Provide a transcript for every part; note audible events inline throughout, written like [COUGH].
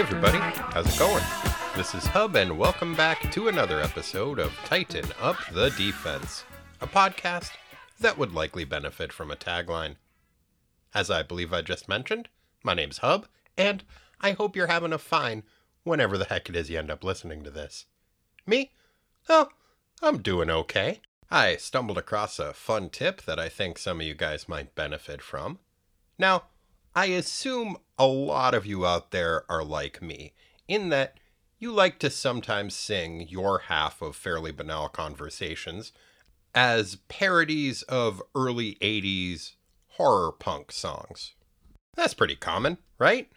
everybody, how's it going? This is Hub, and welcome back to another episode of Tighten Up the Defense, a podcast that would likely benefit from a tagline. As I believe I just mentioned, my name's Hub, and I hope you're having a fine whenever the heck it is you end up listening to this. Me? Oh, I'm doing okay. I stumbled across a fun tip that I think some of you guys might benefit from. Now, I assume a lot of you out there are like me, in that you like to sometimes sing your half of fairly banal conversations as parodies of early 80s horror punk songs. That's pretty common, right?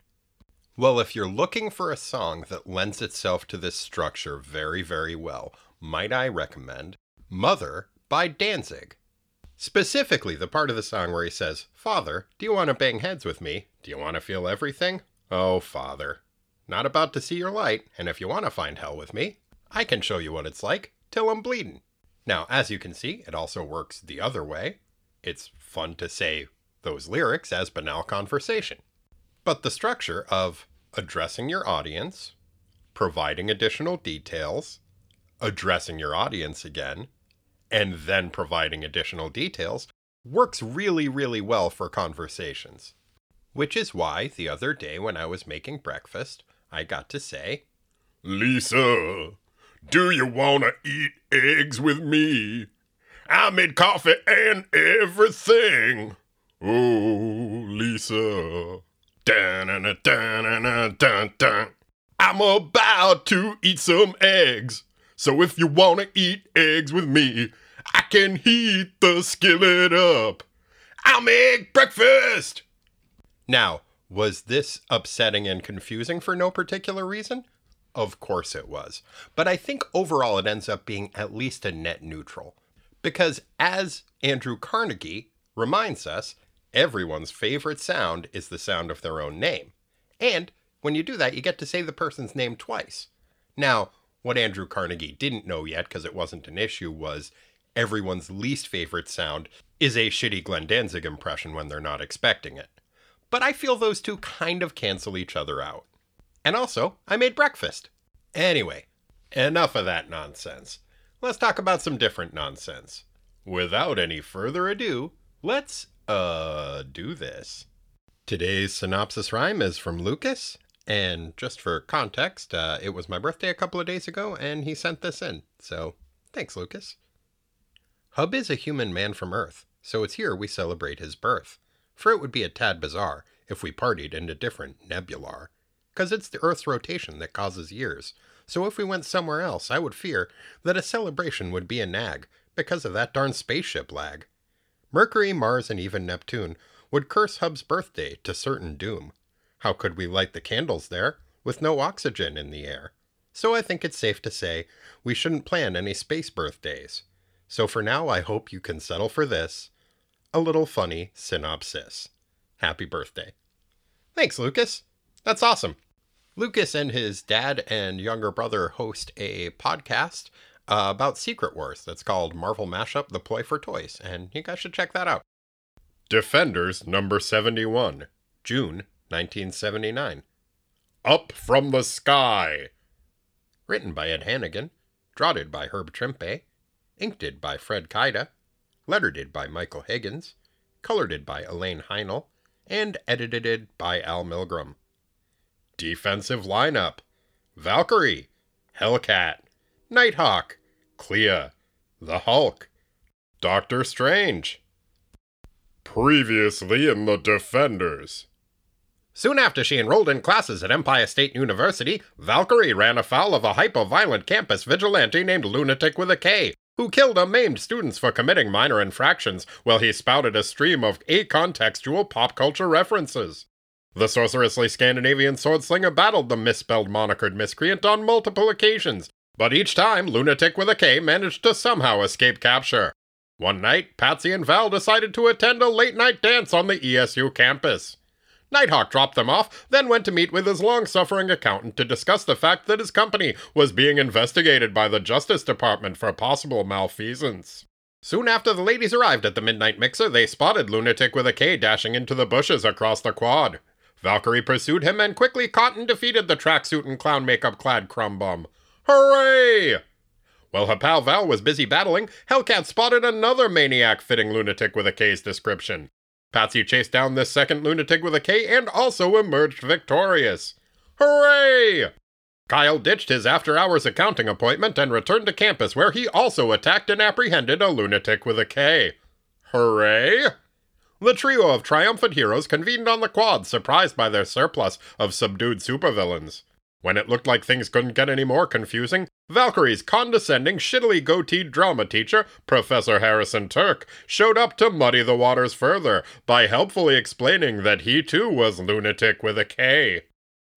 Well, if you're looking for a song that lends itself to this structure very, very well, might I recommend Mother by Danzig. Specifically, the part of the song where he says, Father, do you want to bang heads with me? Do you want to feel everything? Oh, Father. Not about to see your light, and if you want to find hell with me, I can show you what it's like till I'm bleeding. Now, as you can see, it also works the other way. It's fun to say those lyrics as banal conversation. But the structure of addressing your audience, providing additional details, addressing your audience again, and then providing additional details works really, really well for conversations. Which is why the other day when I was making breakfast, I got to say, Lisa, do you want to eat eggs with me? I made coffee and everything. Oh, Lisa. Dun-dun-dun-dun-dun-dun. I'm about to eat some eggs. So if you want to eat eggs with me, I can heat the skillet up. I'll make breakfast. Now, was this upsetting and confusing for no particular reason? Of course it was. But I think overall it ends up being at least a net neutral. Because as Andrew Carnegie reminds us, everyone's favorite sound is the sound of their own name. And when you do that, you get to say the person's name twice. Now, what Andrew Carnegie didn't know yet, because it wasn't an issue, was everyone's least favorite sound is a shitty Glenn Danzig impression when they're not expecting it. But I feel those two kind of cancel each other out. And also, I made breakfast. Anyway, enough of that nonsense. Let's talk about some different nonsense. Without any further ado, let's, uh, do this. Today's synopsis rhyme is from Lucas, and just for context, uh, it was my birthday a couple of days ago, and he sent this in. So, thanks, Lucas. Hub is a human man from Earth, so it's here we celebrate his birth. For it would be a tad bizarre if we partied in a different nebular. Cause it's the Earth's rotation that causes years. So if we went somewhere else, I would fear that a celebration would be a nag because of that darn spaceship lag. Mercury, Mars, and even Neptune would curse Hub's birthday to certain doom. How could we light the candles there with no oxygen in the air? So I think it's safe to say we shouldn't plan any space birthdays. So for now, I hope you can settle for this a little funny synopsis. Happy birthday. Thanks, Lucas. That's awesome. Lucas and his dad and younger brother host a podcast uh, about Secret Wars that's called Marvel Mashup The Ploy for Toys, and you guys should check that out. Defenders number 71, June 1979. Up from the Sky. Written by Ed Hannigan, draughted by Herb Trimpe, inked by Fred Kida, lettered by Michael Higgins, colored by Elaine Heinl, and edited by Al Milgrom. Defensive lineup Valkyrie, Hellcat, Nighthawk, Clea, the Hulk, Doctor Strange. Previously in the Defenders. Soon after she enrolled in classes at Empire State University, Valkyrie ran afoul of a hyper-violent campus vigilante named Lunatic with a K, who killed or maimed students for committing minor infractions while he spouted a stream of acontextual pop culture references. The sorcerously Scandinavian swordslinger battled the misspelled monikered miscreant on multiple occasions, but each time Lunatic with a K managed to somehow escape capture. One night, Patsy and Val decided to attend a late night dance on the ESU campus. Nighthawk dropped them off, then went to meet with his long suffering accountant to discuss the fact that his company was being investigated by the Justice Department for possible malfeasance. Soon after the ladies arrived at the Midnight Mixer, they spotted Lunatic with a K dashing into the bushes across the quad. Valkyrie pursued him and quickly caught and defeated the tracksuit and clown makeup clad crumb bum. Hooray! While her pal Val was busy battling, Hellcat spotted another maniac fitting lunatic with a K's description. Patsy chased down this second lunatic with a K and also emerged victorious. Hooray! Kyle ditched his after hours accounting appointment and returned to campus where he also attacked and apprehended a lunatic with a K. Hooray! The trio of triumphant heroes convened on the quad, surprised by their surplus of subdued supervillains. When it looked like things couldn't get any more confusing, Valkyrie's condescending, shittily goateed drama teacher, Professor Harrison Turk, showed up to muddy the waters further by helpfully explaining that he too was lunatic with a K.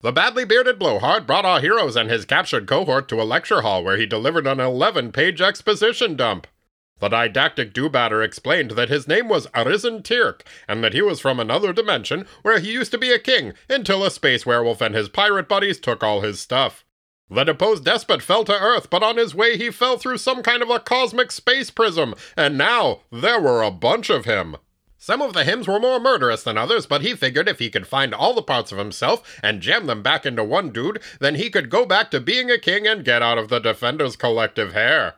The badly bearded blowhard brought our heroes and his captured cohort to a lecture hall where he delivered an 11 page exposition dump. The didactic do-batter explained that his name was Arisen Tyrk, and that he was from another dimension where he used to be a king until a space werewolf and his pirate buddies took all his stuff. The deposed despot fell to Earth, but on his way he fell through some kind of a cosmic space prism, and now there were a bunch of him. Some of the hymns were more murderous than others, but he figured if he could find all the parts of himself and jam them back into one dude, then he could go back to being a king and get out of the Defenders' collective hair.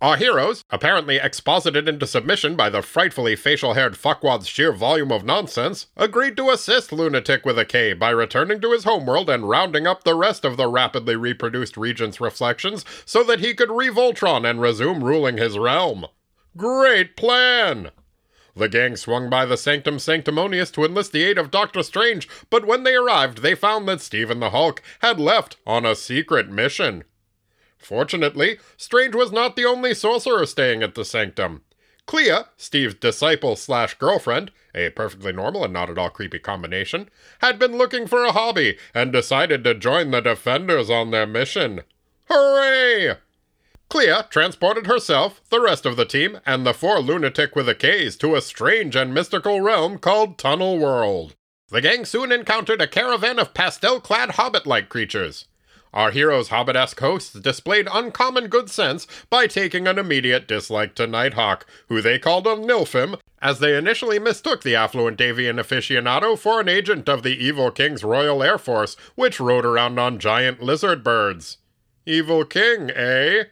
Our heroes, apparently exposited into submission by the frightfully facial haired fuckwad's sheer volume of nonsense, agreed to assist Lunatic with a K by returning to his homeworld and rounding up the rest of the rapidly reproduced Regent's reflections so that he could re-Voltron and resume ruling his realm. Great plan! The gang swung by the Sanctum Sanctimonious to enlist the aid of Doctor Strange, but when they arrived, they found that Stephen the Hulk had left on a secret mission. Fortunately, Strange was not the only sorcerer staying at the sanctum. Clea, Steve's disciple slash girlfriend, a perfectly normal and not at all creepy combination, had been looking for a hobby and decided to join the Defenders on their mission. Hooray! Clea transported herself, the rest of the team, and the four lunatic with a K's to a strange and mystical realm called Tunnel World. The gang soon encountered a caravan of pastel clad hobbit like creatures. Our hero's hobbit-esque hosts displayed uncommon good sense by taking an immediate dislike to Nighthawk, who they called a Nilfim, as they initially mistook the affluent avian aficionado for an agent of the evil king's Royal Air Force, which rode around on giant lizard birds. Evil king, eh?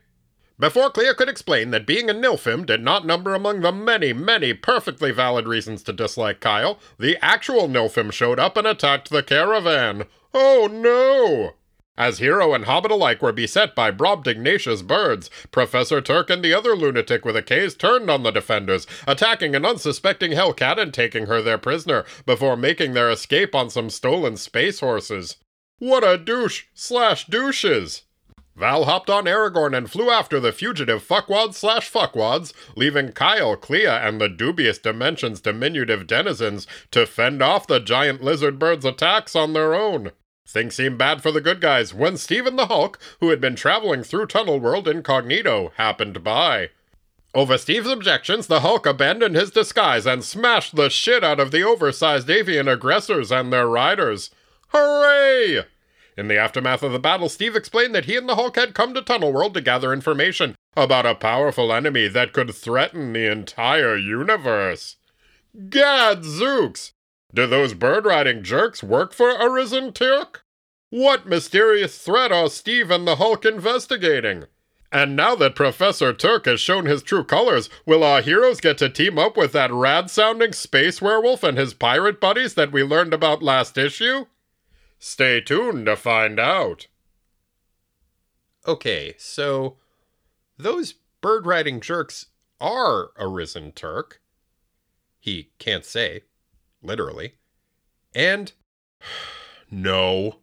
Before Clea could explain that being a Nilfim did not number among the many, many perfectly valid reasons to dislike Kyle, the actual Nilfim showed up and attacked the caravan. Oh no! As Hero and Hobbit alike were beset by Brobdingnacious birds, Professor Turk and the other lunatic with a case turned on the defenders, attacking an unsuspecting Hellcat and taking her their prisoner, before making their escape on some stolen space horses. What a douche slash douches! Val hopped on Aragorn and flew after the fugitive fuckwads slash fuckwads, leaving Kyle, Clea, and the dubious dimensions diminutive denizens to fend off the giant lizard bird's attacks on their own. Things seemed bad for the good guys when Stephen the Hulk, who had been traveling through Tunnel World incognito, happened by. Over Steve's objections, the Hulk abandoned his disguise and smashed the shit out of the oversized avian aggressors and their riders. Hooray! In the aftermath of the battle, Steve explained that he and the Hulk had come to Tunnel World to gather information about a powerful enemy that could threaten the entire universe. Gadzooks! Do those bird riding jerks work for Arisen Tyrk? What mysterious threat are Steve and the Hulk investigating? And now that Professor Turk has shown his true colors, will our heroes get to team up with that rad sounding space werewolf and his pirate buddies that we learned about last issue? Stay tuned to find out. Okay, so those bird riding jerks are Arisen Tyrk. He can't say, literally. And [SIGHS] No.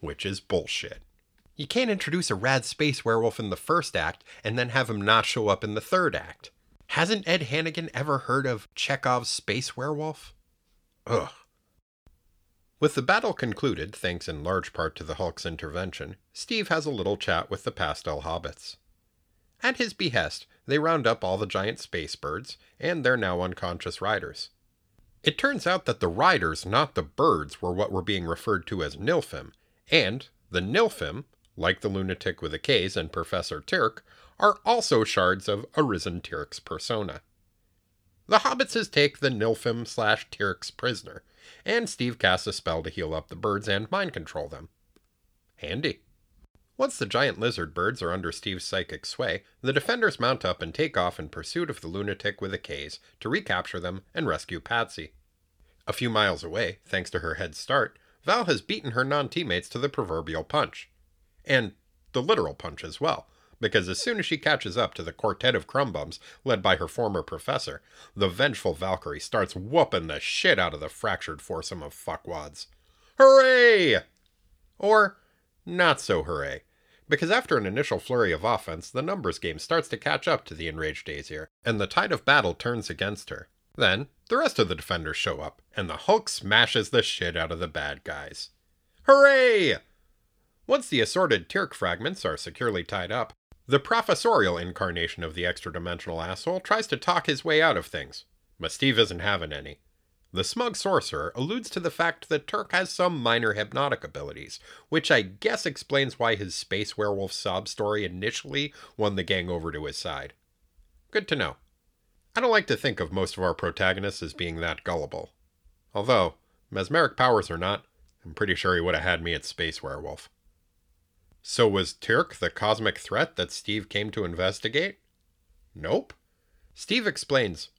which is bullshit. You can't introduce a rad space werewolf in the first act and then have him not show up in the third act. Hasn't Ed Hannigan ever heard of Chekhov's space werewolf? Ugh. With the battle concluded, thanks in large part to the Hulk's intervention, Steve has a little chat with the pastel hobbits. At his behest, they round up all the giant space birds and their now unconscious riders. It turns out that the riders, not the birds, were what were being referred to as Nilfim, and the Nilfim, like the lunatic with the K's and Professor Turk, are also shards of Arisen Tyrk's persona. The hobbits take the Nilfim slash Tirk's prisoner, and Steve casts a spell to heal up the birds and mind control them. Handy. Once the giant lizard birds are under Steve's psychic sway, the defenders mount up and take off in pursuit of the lunatic with the K's to recapture them and rescue Patsy. A few miles away, thanks to her head start, Val has beaten her non teammates to the proverbial punch. And the literal punch as well, because as soon as she catches up to the quartet of crumbums led by her former professor, the vengeful Valkyrie starts whooping the shit out of the fractured foursome of fuckwads. Hooray! Or, not so hooray. Because after an initial flurry of offense, the numbers game starts to catch up to the enraged Daisier, and the tide of battle turns against her. Then, the rest of the defenders show up, and the Hulk smashes the shit out of the bad guys. Hooray! Once the assorted Tyrk fragments are securely tied up, the professorial incarnation of the extra dimensional asshole tries to talk his way out of things, but Steve isn't having any. The smug sorcerer alludes to the fact that Turk has some minor hypnotic abilities, which I guess explains why his space werewolf sob story initially won the gang over to his side. Good to know. I don't like to think of most of our protagonists as being that gullible. Although, mesmeric powers or not, I'm pretty sure he would have had me at Space Werewolf. So was Turk the cosmic threat that Steve came to investigate? Nope. Steve explains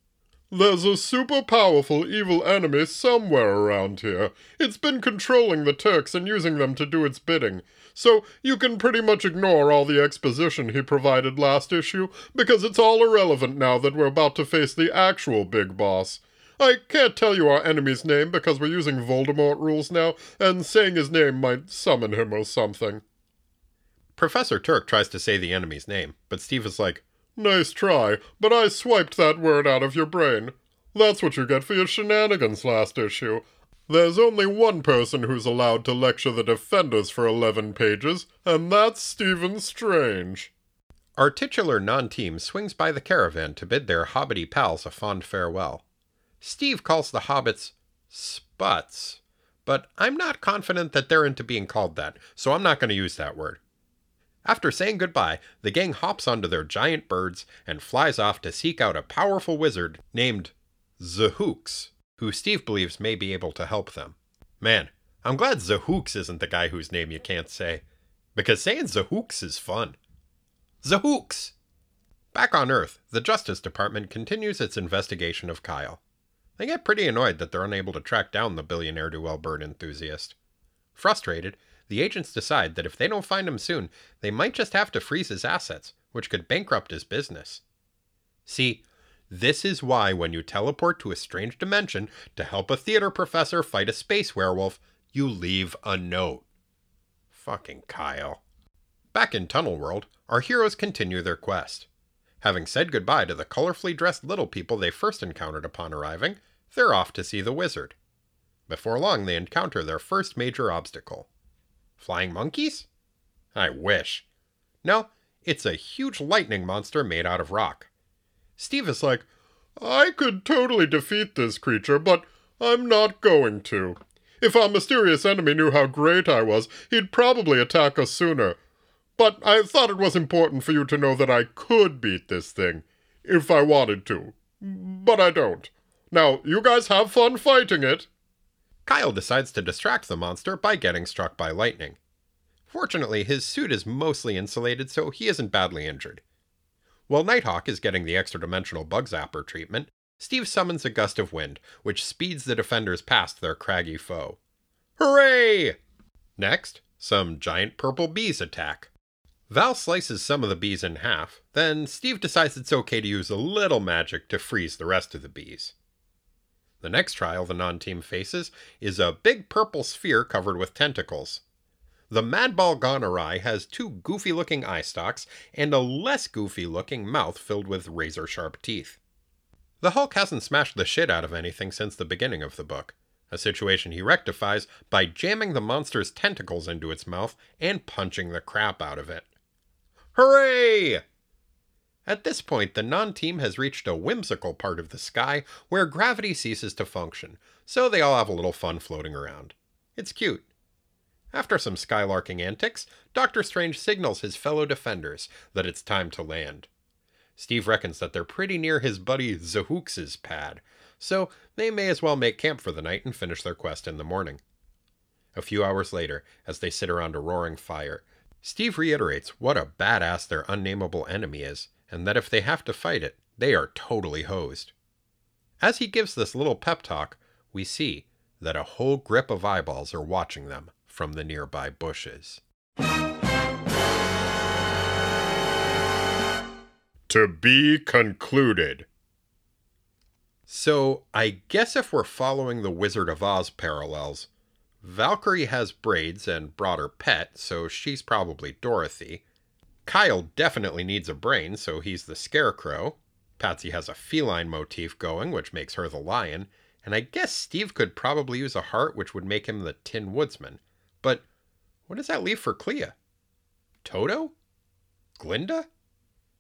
There's a super powerful evil enemy somewhere around here. It's been controlling the Turks and using them to do its bidding. So you can pretty much ignore all the exposition he provided last issue, because it's all irrelevant now that we're about to face the actual big boss. I can't tell you our enemy's name because we're using Voldemort rules now, and saying his name might summon him or something. Professor Turk tries to say the enemy's name, but Steve is like, Nice try, but I swiped that word out of your brain. That's what you get for your shenanigans last issue. There's only one person who's allowed to lecture the defenders for 11 pages, and that's Stephen Strange. Our titular non team swings by the caravan to bid their hobbity pals a fond farewell. Steve calls the hobbits sputs, but I'm not confident that they're into being called that, so I'm not going to use that word. After saying goodbye, the gang hops onto their giant birds and flies off to seek out a powerful wizard named Zahooks, who Steve believes may be able to help them. Man, I'm glad Zahooks isn't the guy whose name you can't say, because saying Zahooks is fun. Zahooks! Back on Earth, the Justice Department continues its investigation of Kyle. They get pretty annoyed that they're unable to track down the billionaire duel bird enthusiast. Frustrated, the agents decide that if they don't find him soon, they might just have to freeze his assets, which could bankrupt his business. See, this is why when you teleport to a strange dimension to help a theater professor fight a space werewolf, you leave a note. Fucking Kyle. Back in Tunnel World, our heroes continue their quest. Having said goodbye to the colorfully dressed little people they first encountered upon arriving, they're off to see the wizard. Before long, they encounter their first major obstacle. Flying monkeys? I wish. No, it's a huge lightning monster made out of rock. Steve is like, I could totally defeat this creature, but I'm not going to. If our mysterious enemy knew how great I was, he'd probably attack us sooner. But I thought it was important for you to know that I could beat this thing, if I wanted to. But I don't. Now, you guys have fun fighting it. Kyle decides to distract the monster by getting struck by lightning. Fortunately, his suit is mostly insulated, so he isn't badly injured. While Nighthawk is getting the extra dimensional bug zapper treatment, Steve summons a gust of wind, which speeds the defenders past their craggy foe. Hooray! Next, some giant purple bees attack. Val slices some of the bees in half, then Steve decides it's okay to use a little magic to freeze the rest of the bees. The next trial the non team faces is a big purple sphere covered with tentacles. The Madball Awry has two goofy looking eye stalks and a less goofy looking mouth filled with razor sharp teeth. The Hulk hasn't smashed the shit out of anything since the beginning of the book, a situation he rectifies by jamming the monster's tentacles into its mouth and punching the crap out of it. Hooray! At this point, the non team has reached a whimsical part of the sky where gravity ceases to function, so they all have a little fun floating around. It's cute. After some skylarking antics, Doctor Strange signals his fellow defenders that it's time to land. Steve reckons that they're pretty near his buddy Zahooks' pad, so they may as well make camp for the night and finish their quest in the morning. A few hours later, as they sit around a roaring fire, Steve reiterates what a badass their unnameable enemy is, and that if they have to fight it, they are totally hosed. As he gives this little pep talk, we see that a whole grip of eyeballs are watching them from the nearby bushes. To be concluded. So, I guess if we're following the Wizard of Oz parallels, Valkyrie has braids and brought her pet, so she's probably Dorothy. Kyle definitely needs a brain, so he's the Scarecrow. Patsy has a feline motif going, which makes her the lion. And I guess Steve could probably use a heart, which would make him the Tin Woodsman. But what does that leave for Clea? Toto? Glinda?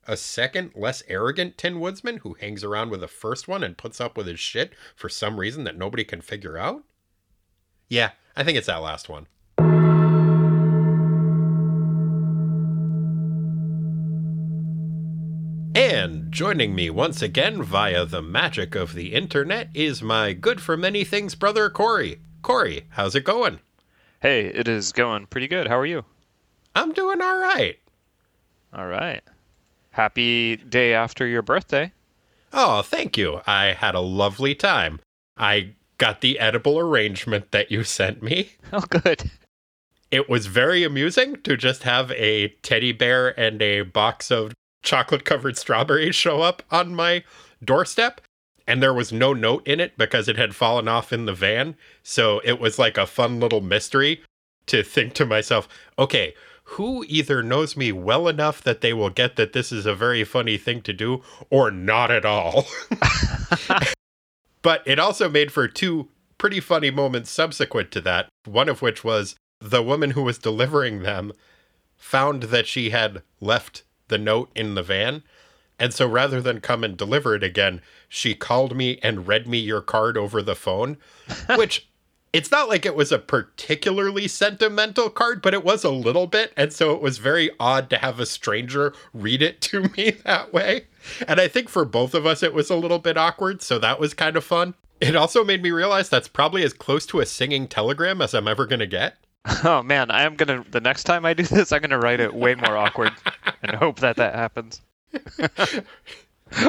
A second, less arrogant Tin Woodsman who hangs around with the first one and puts up with his shit for some reason that nobody can figure out? Yeah, I think it's that last one. And joining me once again via the magic of the internet is my good for many things brother Corey. Corey, how's it going? Hey, it is going pretty good. How are you? I'm doing all right. All right. Happy day after your birthday. Oh, thank you. I had a lovely time. I got the edible arrangement that you sent me. [LAUGHS] Oh, good. It was very amusing to just have a teddy bear and a box of chocolate covered strawberries show up on my doorstep. And there was no note in it because it had fallen off in the van. So it was like a fun little mystery to think to myself, okay, who either knows me well enough that they will get that this is a very funny thing to do or not at all? [LAUGHS] but it also made for two pretty funny moments subsequent to that. One of which was the woman who was delivering them found that she had left the note in the van. And so rather than come and deliver it again, she called me and read me your card over the phone, [LAUGHS] which it's not like it was a particularly sentimental card, but it was a little bit. And so it was very odd to have a stranger read it to me [LAUGHS] that way. And I think for both of us, it was a little bit awkward. So that was kind of fun. It also made me realize that's probably as close to a singing telegram as I'm ever going to get. [LAUGHS] Oh man, I am gonna. The next time I do this, I'm gonna write it way more awkward and hope that that happens.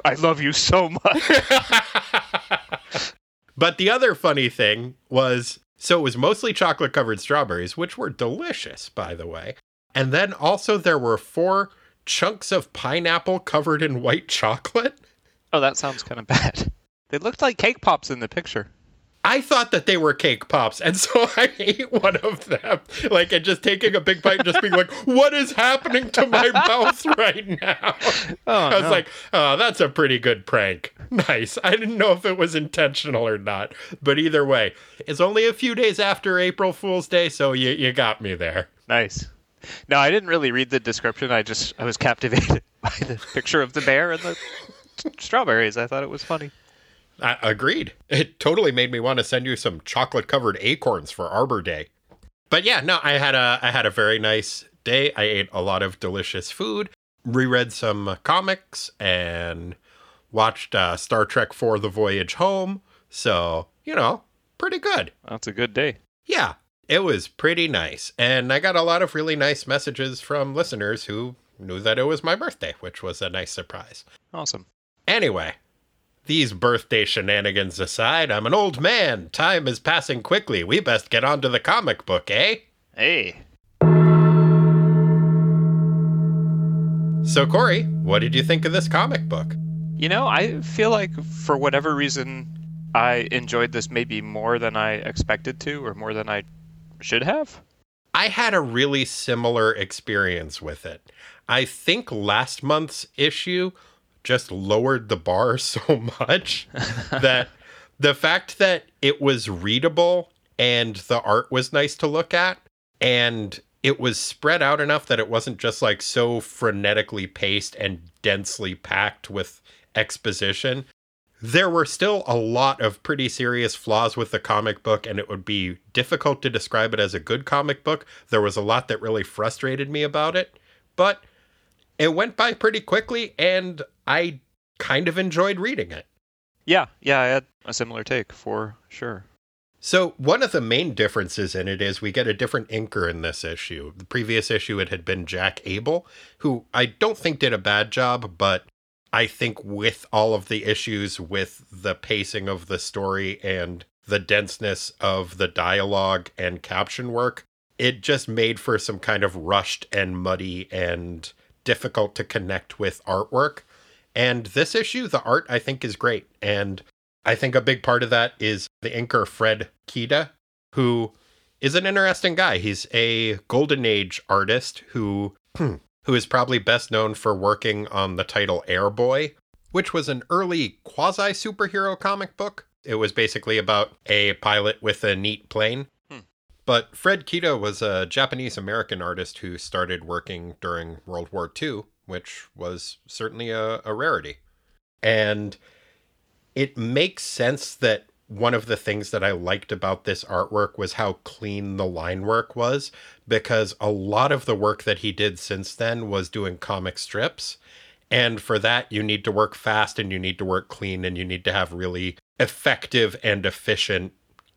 I love you so much. [LAUGHS] but the other funny thing was so it was mostly chocolate covered strawberries, which were delicious, by the way. And then also there were four chunks of pineapple covered in white chocolate. Oh, that sounds kind of bad. They looked like cake pops in the picture. I thought that they were cake pops, and so [LAUGHS] I ate one of them. Like, and just taking a big bite and just being like, [LAUGHS] what is happening to my [LAUGHS] mouth right now? Oh, I was no. like, oh, that's a pretty good prank. Nice. I didn't know if it was intentional or not. But either way, it's only a few days after April Fool's Day, so you, you got me there. Nice. No, I didn't really read the description. I just I was captivated by the picture of the bear and the strawberries. I thought it was funny. I agreed. It totally made me want to send you some chocolate covered acorns for Arbor Day. But yeah, no, I had a I had a very nice day. I ate a lot of delicious food, reread some comics, and watched uh, Star Trek for The Voyage Home. So you know, pretty good. That's a good day. Yeah, it was pretty nice, and I got a lot of really nice messages from listeners who knew that it was my birthday, which was a nice surprise. Awesome. Anyway, these birthday shenanigans aside, I'm an old man. Time is passing quickly. We best get on to the comic book, eh? Hey. So, Corey, what did you think of this comic book? You know, I feel like for whatever reason, I enjoyed this maybe more than I expected to, or more than I should have. I had a really similar experience with it. I think last month's issue just lowered the bar [LAUGHS] so much that the fact that it was readable and the art was nice to look at and it was spread out enough that it wasn't just like so frenetically paced and densely packed with exposition. There were still a lot of pretty serious flaws with the comic book, and it would be difficult to describe it as a good comic book. There was a lot that really frustrated me about it, but it went by pretty quickly, and I kind of enjoyed reading it. Yeah, yeah, I had a similar take for sure. So, one of the main differences in it is we get a different inker in this issue. The previous issue, it had been Jack Abel, who I don't think did a bad job, but I think with all of the issues with the pacing of the story and the denseness of the dialogue and caption work, it just made for some kind of rushed and muddy and difficult to connect with artwork. And this issue, the art I think is great. And I think a big part of that is the inker Fred Kida, who is an interesting guy. He's a golden age artist who hmm, who is probably best known for working on the title Airboy, which was an early quasi superhero comic book. It was basically about a pilot with a neat plane. But Fred Kida was a Japanese American artist who started working during World War II, which was certainly a, a rarity. And it makes sense that one of the things that I liked about this artwork was how clean the line work was, because a lot of the work that he did since then was doing comic strips. And for that, you need to work fast and you need to work clean and you need to have really effective and efficient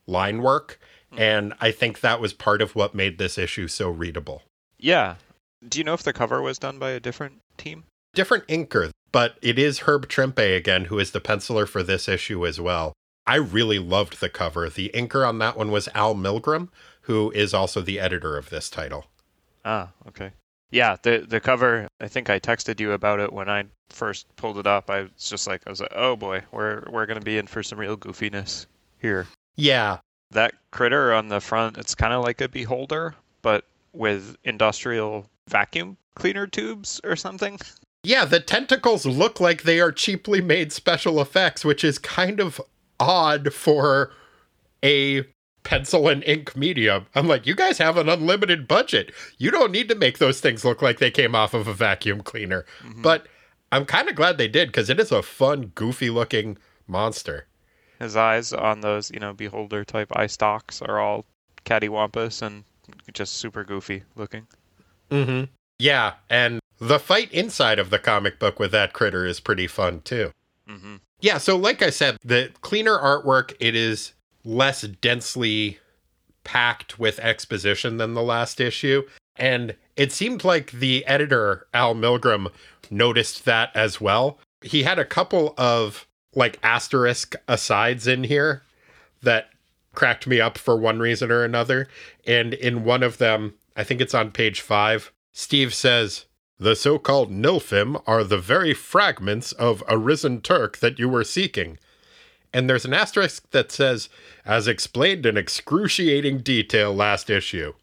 line work. And I think that was part of what made this issue so readable. Yeah. Do you know if the cover was done by a different team? Different inker, but it is Herb Trimpe again, who is the penciler for this issue as well. I really loved the cover. The inker on that one was Al Milgrom, who is also the editor of this title. Ah, okay. Yeah, the the cover. I think I texted you about it when I first pulled it up. I was just like, I was like, oh boy, we're we're gonna be in for some real goofiness here. Yeah, That critter on the front, it's kind of like a beholder, but with industrial vacuum cleaner tubes or something. Yeah, the tentacles look like they are cheaply made special effects, which is kind of odd for a pencil and ink medium. I'm like, you guys have an unlimited budget. You don't need to make those things look like they came off of a vacuum cleaner. Mm-hmm. But I'm kind of glad they did because it is a fun, goofy looking monster. His eyes on those, you know, beholder type eye stalks are all cattywampus and just super goofy looking. Mm-hmm. Yeah, and the fight inside of the comic book with that critter is pretty fun too. hmm Yeah, so like I said, the cleaner artwork, it is less densely packed with exposition than the last issue. And it seemed like the editor, Al Milgrom, noticed that as well. He had a couple of like asterisk asides in here that cracked me up for one reason or another. And in one of them, I think it's on page five, Steve says, The so called Nilfim are the very fragments of a risen Turk that you were seeking. And there's an asterisk that says, As explained in excruciating detail last issue.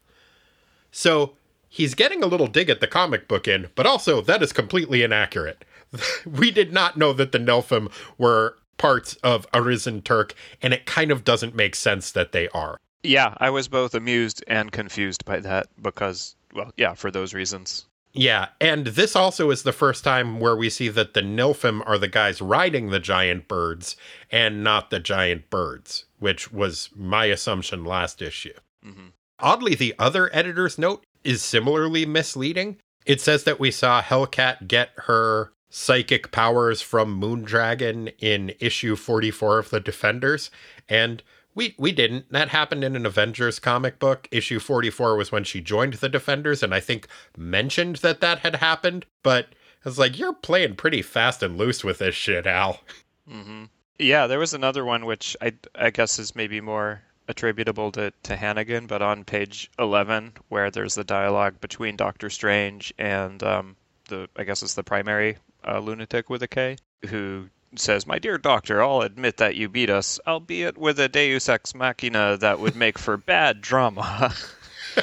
So he's getting a little dig at the comic book in, but also that is completely inaccurate. [LAUGHS] we did not know that the Nilfim were parts of Arisen Tyrk, and it kind of doesn't make sense that they are. Yeah, I was both amused and confused by that because, well, yeah, for those reasons. Yeah, and this also is the first time where we see that the Nilfim are the guys riding the giant birds and not the giant birds, which was my assumption last issue. hmm Oddly, the other editor's note is similarly misleading. It says that we saw Hellcat get her psychic powers from Moondragon in issue 44 of the Defenders, and we we didn't. That happened in an Avengers comic book. Issue 44 was when she joined the Defenders and I think mentioned that that had happened, but I was like, you're playing pretty fast and loose with this shit, Al. hmm Yeah, there was another one which I, I guess is maybe more attributable to, to Hannigan, but on page 11, where there's the dialogue between Doctor Strange and um, the, I guess it's the primary uh, lunatic with a K, who says, My dear doctor, I'll admit that you beat us, albeit with a deus ex machina that would make for bad drama.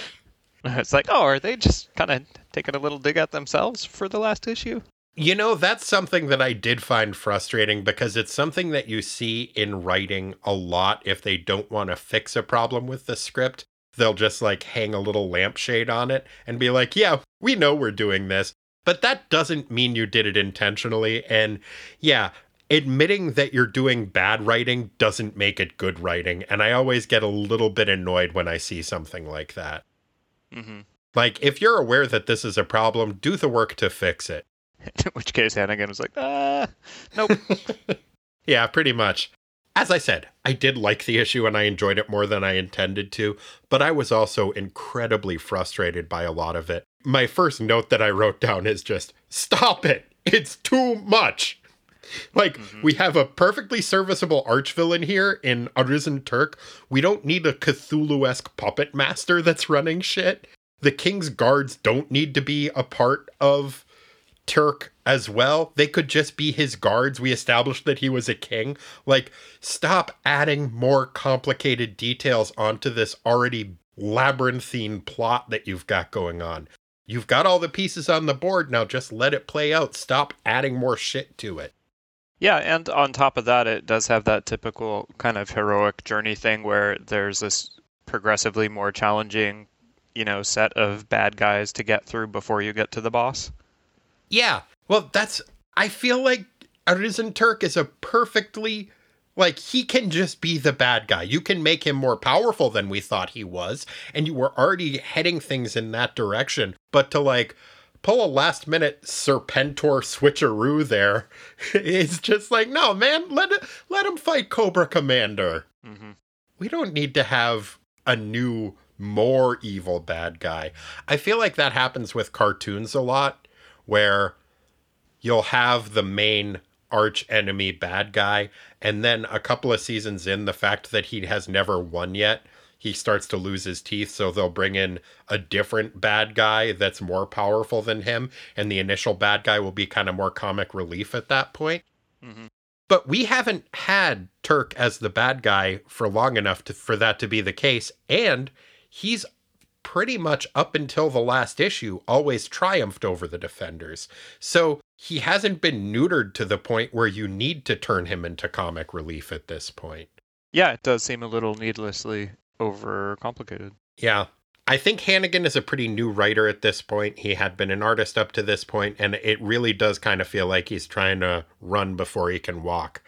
[LAUGHS] it's like, oh, are they just kind of taking a little dig at themselves for the last issue? You know, that's something that I did find frustrating because it's something that you see in writing a lot if they don't want to fix a problem with the script. They'll just like hang a little lampshade on it and be like, yeah, we know we're doing this. But that doesn't mean you did it intentionally. And yeah, admitting that you're doing bad writing doesn't make it good writing. And I always get a little bit annoyed when I see something like that. hmm Like, if you're aware that this is a problem, do the work to fix it. [LAUGHS] In which case, Hannigan was like, ah, nope. [LAUGHS] Yeah, pretty much. As I said, I did like the issue and I enjoyed it more than I intended to, but I was also incredibly frustrated by a lot of it. My first note that I wrote down is just stop it. It's too much. Like, mm-hmm. we have a perfectly serviceable arch villain here in Arisen Tyrk. We don't need a Cthulhu esque puppet master that's running shit. The King's guards don't need to be a part of Turk as well. They could just be his guards. We established that he was a king. Like, stop adding more complicated details onto this already labyrinthine plot that you've got going on. You've got all the pieces on the board now, just let it play out. Stop adding more shit to it. Yeah, and on top of that, it does have that typical kind of heroic journey thing where there's this progressively more challenging, you know, set of bad guys to get through before you get to the boss. Yeah. Well, that's. I feel like Arisen Tyrk is a perfectly. Like, he can just be the bad guy. You can make him more powerful than we thought he was. And you were already heading things in that direction. But to, like, pull a last minute Serpentor switcheroo there [LAUGHS] is just like, no, man, let, let him fight Cobra Commander. Mm-hmm. We don't need to have a new, more evil bad guy. I feel like that happens with cartoons a lot where you'll have the main arch enemy bad guy and then a couple of seasons in the fact that he has never won yet he starts to lose his teeth so they'll bring in a different bad guy that's more powerful than him and the initial bad guy will be kind of more comic relief at that point mm-hmm. but we haven't had turk as the bad guy for long enough to, for that to be the case and he's pretty much up until the last issue always triumphed over the defenders. So he hasn't been neutered to the point where you need to turn him into comic relief at this point. Yeah, it does seem a little needlessly overcomplicated. Yeah. I think Hannigan is a pretty new writer at this point. He had been an artist up to this point, and it really does kind of feel like he's trying to run before he can walk.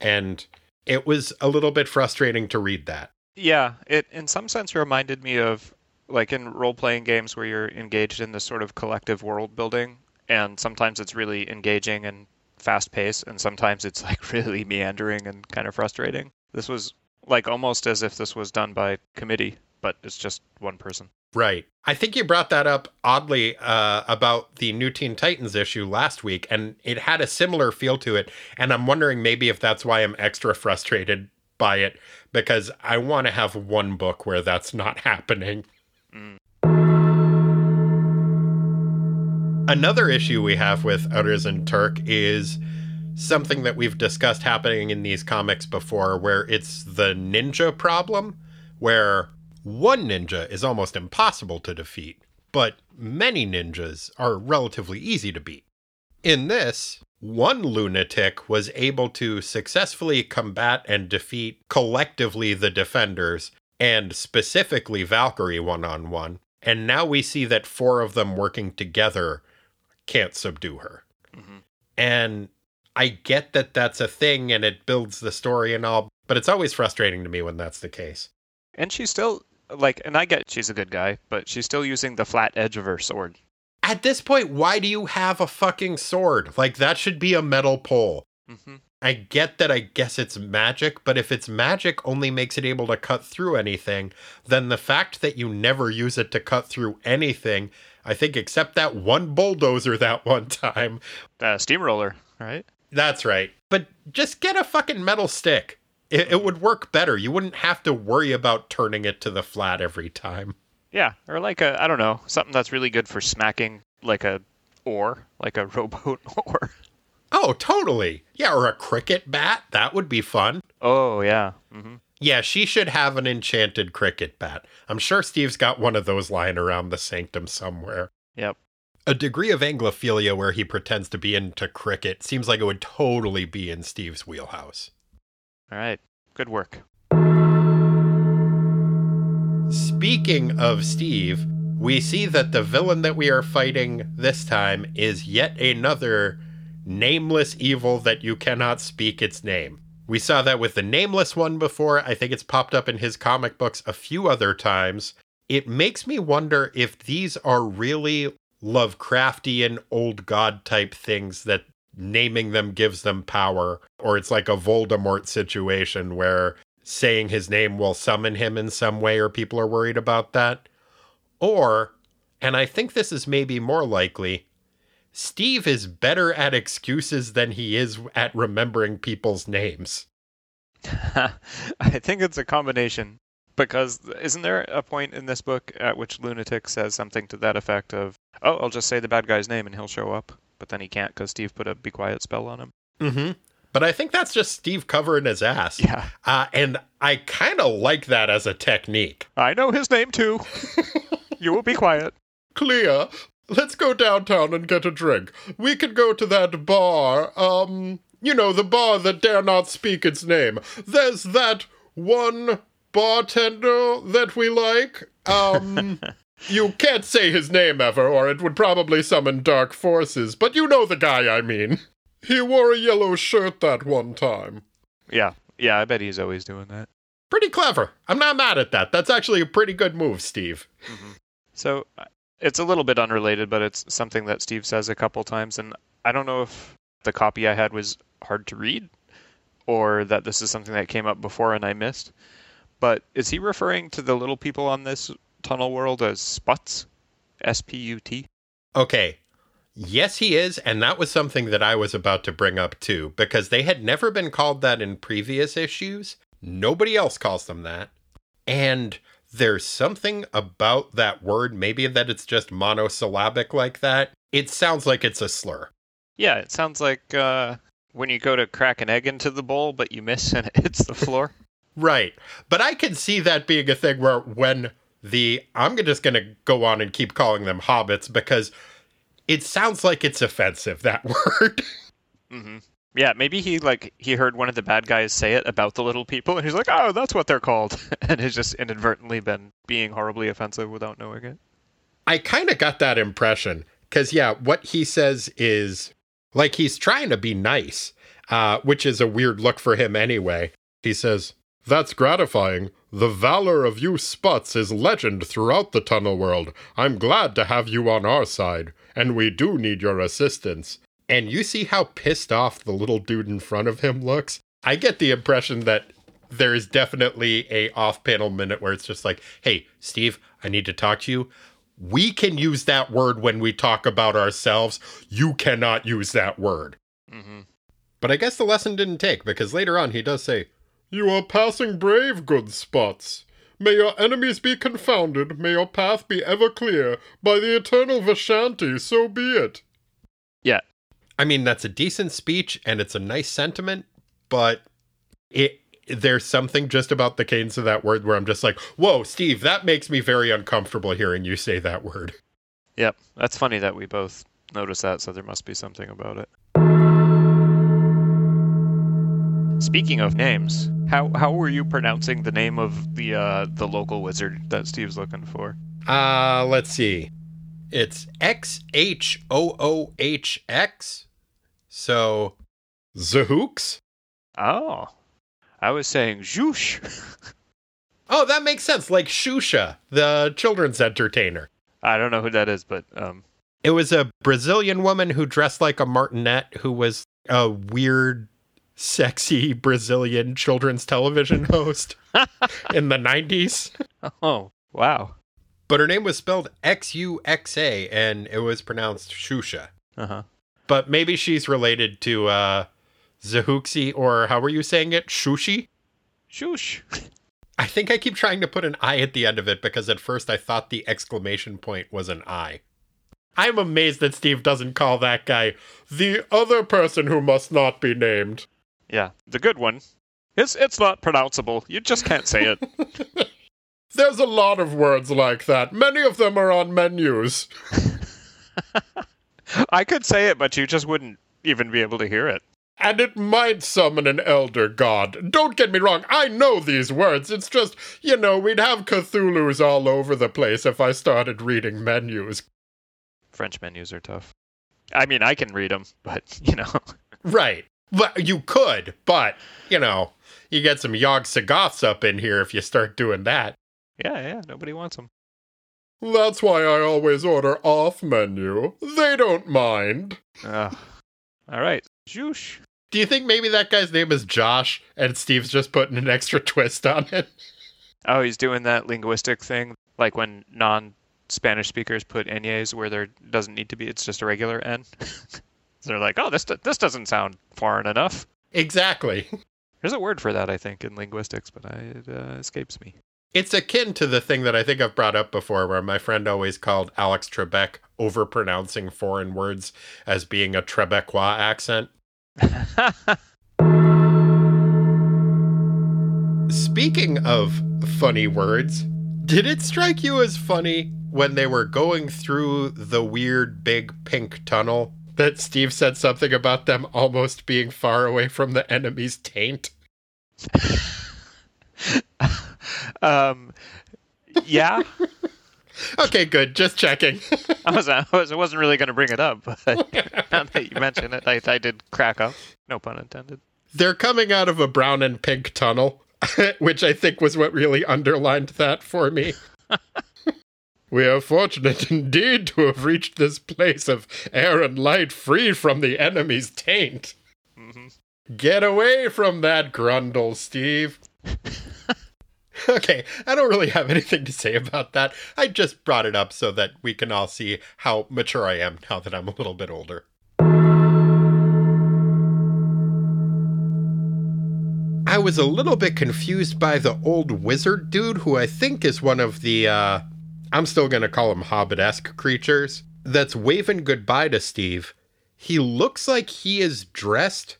And it was a little bit frustrating to read that. Yeah, it in some sense reminded me of like in role playing games where you're engaged in this sort of collective world building and sometimes it's really engaging and fast paced and sometimes it's like [LAUGHS] really meandering and kind of frustrating. This was like almost as if this was done by committee but it's just one person. Right. I think you brought that up oddly uh, about the new teen titans issue last week and it had a similar feel to it and i'm wondering maybe if that's why i'm extra frustrated by it because i want to have one book where that's not [LAUGHS] happening Another issue we have with Arisen Tyrk is something that we've discussed happening in these comics before, where it's the ninja problem, where one ninja is almost impossible to defeat, but many ninjas are relatively easy to beat. In this, one lunatic was able to successfully combat and defeat collectively the defenders, and specifically Valkyrie one on one. And now we see that four of them working together can't subdue her. Mm-hmm. And I get that that's a thing and it builds the story and all, but it's always frustrating to me when that's the case. And she's still like, and I get she's a good guy, but she's still using the flat edge of her sword. At this point, why do you have a fucking sword? Like, that should be a metal pole. Mm-hmm. I get that I guess it's magic, but if it's magic only makes it able to cut through anything, then the fact that you never use it to cut through anything, I think except that one bulldozer that one time. Uh, steamroller, right? That's right. But just get a fucking metal stick. It, it would work better. You wouldn't have to worry about turning it to the flat every time. Yeah, or like a, I don't know, something that's really good for smacking like a oar, like a [LAUGHS] rowboat oar. Oh, totally. Yeah, or a cricket bat. That would be fun. Oh, yeah. Mm-hmm. Yeah, she should have an enchanted cricket bat. I'm sure Steve's got one of those lying around the sanctum somewhere. Yep. A degree of Anglophilia where he pretends to be into cricket seems like it would totally be in Steve's wheelhouse. All right. Good work. Speaking of Steve, we see that the villain that we are fighting this time is yet another nameless evil that you cannot speak its name. We saw that with the nameless one before. I think it's popped up in his comic books a few other times. It makes me wonder if these are really Lovecraftian old god type things that naming them gives them power, or it's like a Voldemort situation where saying his name will summon him in some way, or people are worried about that. Or, and I think this is maybe more likely, Steve is better at excuses than he is at remembering people's names. [LAUGHS] I think it's a combination because isn't there a point in this book at which Lunatik says something to that effect of, "Oh, I'll just say the bad guy's name and he'll show up," but then he can't because Steve put a "be quiet" spell on him. Mm-hmm. But I think that's just Steve covering his ass. Yeah, Uh, and I kind of like that as a technique. I know his name too. [LAUGHS] you will be quiet. Clea, let's go downtown and get a drink. We could go to that bar, um, you know, the bar that dare not speak its name. There's that one bartender that we like. Um, [LAUGHS] you can't say his name ever, or it would probably summon dark forces, but you know the guy I mean. He wore a yellow shirt that one time. Yeah, yeah. I bet he's always doing that. Pretty clever. I'm not mad at that. That's actually a pretty good move, Steve. So uh, it's a little bit unrelated, but it's something that Steve says a couple times, and I don't know if the copy I had was hard to read, or that this is something that came up before and I missed. But is he referring to the little people on this tunnel world as Sputs? S P U T? Okay. Yes, he is. And that was something that I was about to bring up too, because they had never been called that in previous issues. Nobody else calls them that. And there's something about that word, maybe that it's just monosyllabic like that. It sounds like it's a slur. Yeah, it sounds like uh, when you go to crack an egg into the bowl, but you miss and [LAUGHS] it hits the floor. Right. But I can see that being a thing where when the I'm just going to go on and keep calling them hobbits because it sounds like it's offensive that [LAUGHS] word. hmm Yeah, maybe he like he heard one of the bad guys say it about the little people, and he's like, "Oh, that's what they're called," [LAUGHS] and has just inadvertently been being horribly offensive without knowing it. I kind of got that impression cuz yeah, what he says is like he's trying to be nice, uh, which is a weird look for him anyway. He says, That's gratifying. The valor of you Sputs is legend throughout the tunnel world. I'm glad to have you on our side, and we do need your assistance. And you see how pissed off the little dude in front of him looks? I get the impression that there is definitely a off-panel minute where it's just like, "Hey, Steve, I need to talk to you. We can use that word when we talk about ourselves. You cannot use that word." Mm-hmm. But I guess the lesson didn't take because later on he does say, You are passing brave, good spots. May your enemies be confounded, may your path be ever clear. By the eternal Vishanti, so be it. Yeah, I mean, that's a decent speech and it's a nice sentiment, but it there's something just about the cadence of that word where I'm just like, "Whoa, Steve, that makes me very uncomfortable hearing you say that word." yep. That's funny that we both noticed that, so there must be something about it. Speaking of names, how how were you pronouncing the name of the uh, the local wizard that Steve's looking for? Uh, let's see. It's X H O O H X. So, Zahooks? Oh, I was saying Zhoosh. [LAUGHS] oh, that makes sense. Like Shusha, the children's entertainer. I don't know who that is, but um, It was a Brazilian woman who dressed like a martinet who was a weird, sexy Brazilian children's television [LAUGHS] host in the 90s. oh wow. But her name was spelled X U X A and it was pronounced Shusha. Uh huh. But maybe she's related to uh, or how were you saying it? Shushi? Zhoosh. I think I keep trying to put an I at the end of it because at first I thought the exclamation point was an I. I'm amazed that Steve doesn't call that guy The other person who must not be named. Yeah, the good one. It's it's not pronounceable. You just can't say it. [LAUGHS] [LAUGHS] There's a lot of words like that. Many of them are on menus. [LAUGHS] I could say it, but you just wouldn't even be able to hear it. And it might summon an elder god. Don't get me wrong, I know these words. It's just, you know, we'd have Cthulhu's all over the place if I started reading menus. French menus are tough. I mean, I can read them, but [LAUGHS] you know. Right. But you could, but, you know, you get some Yog-Sothoths up in here if you start doing that. Yeah, yeah. Nobody wants them. That's why I always order off menu. They don't mind. Uh, all right. Zhoosh. Do you think maybe that guy's name is Josh and Steve's just putting an extra twist on it? Oh, he's doing that linguistic thing, like when non-Spanish speakers put "enyes" where there doesn't need to be. It's just a regular n. [LAUGHS] They're like, oh, this this doesn't sound foreign enough. Exactly. There's a word for that, I think, in linguistics, but I, it uh, escapes me. It's akin to the thing that I think I've brought up before, where my friend always called Alex Trebek overpronouncing foreign words as being a Trebecois accent. [LAUGHS] Speaking of funny words, did it strike you as funny when they were going through the weird big pink tunnel that Steve said something about them almost being far away from the enemy's taint? [LAUGHS] [LAUGHS] um, yeah, [LAUGHS] Okay, good. Just checking. [LAUGHS] I was I was I wasn't really going to bring it up, but now that you mention it, I, I did crack up. No pun intended. They're coming out of a brown and pink tunnel, which I think was what really underlined that for me. we are fortunate indeed to have reached this place of air and light free from the enemy's taint. hmm Get away from that grundle, Steve. [LAUGHS] okay, I don't really have anything to say about that. I just brought it up so that we can all see how mature I am now that I'm a little bit older. I was a little bit confused by the old wizard dude who I think is one of the, uh, I'm still going to call him hobbit esque creatures, that's waving goodbye to Steve. He looks like he is dressed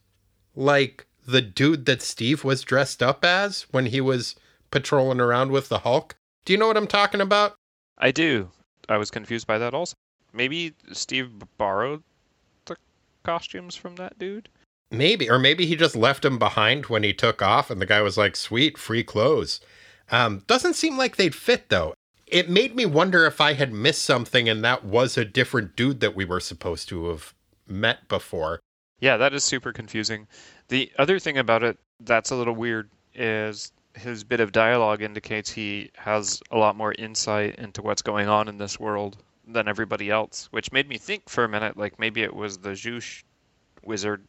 like the dude that Steve was dressed up as when he was patrolling around with the Hulk. Do you know what I'm talking about? I do. I was confused by that also. Maybe Steve borrowed the costumes from that dude. Maybe, or maybe he just left them behind when he took off, and the guy was like, "Sweet, free clothes." Um, doesn't seem like they'd fit though. It made me wonder if I had missed something, and that was a different dude that we were supposed to have met before. Yeah, that is super confusing. The other thing about it that's a little weird is his bit of dialogue indicates he has a lot more insight into what's going on in this world than everybody else, which made me think for a minute like maybe it was the Zhoosh wizard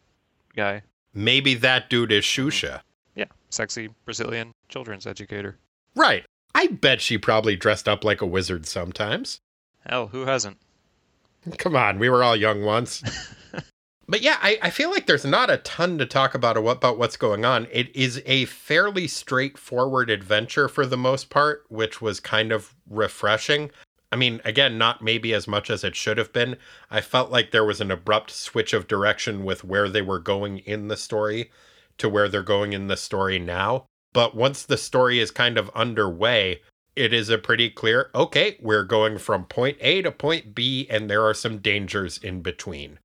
guy. Maybe that dude is mm-hmm. Shusha. Yeah, sexy Brazilian children's educator. Right. I bet she probably dressed up like a wizard sometimes. Hell, who hasn't? Come on, we were all young once. [LAUGHS] but yeah, I, I feel like there's not a ton to talk about about what's going on. It is a fairly straightforward adventure for the most part, which was kind of refreshing. I mean, again, not maybe as much as it should have been. I felt like there was an abrupt switch of direction with where they were going in the story to where they're going in the story now. But once the story is kind of underway, it is a pretty clear okay, we're going from point A to point B, and there are some dangers in between.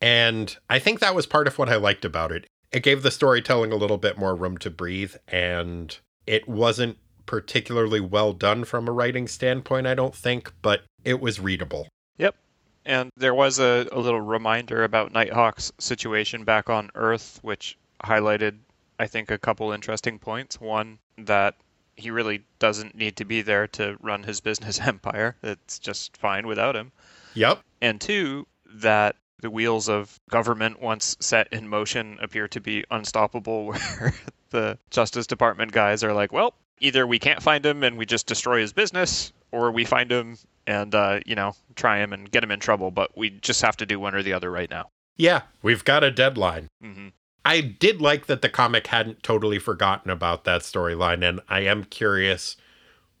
And I think that was part of what I liked about it. It gave the storytelling a little bit more room to breathe, and it wasn't particularly well done from a writing standpoint, I don't think, but it was readable. Yep. And there was a, a little reminder about Nighthawk's situation back on Earth, which highlighted, I think, a couple interesting points. One, that he really doesn't need to be there to run his business [LAUGHS] empire, it's just fine without him. Yep. And two, that the wheels of government, once set in motion, appear to be unstoppable, [LAUGHS] where the Justice Department guys are like, well, either we can't find him and we just destroy his business, or we find him and, uh, you know, try him and get him in trouble, but we just have to do one or the other right now. Yeah, we've got a deadline. hmm I did like that the comic hadn't totally forgotten about that storyline, and I am curious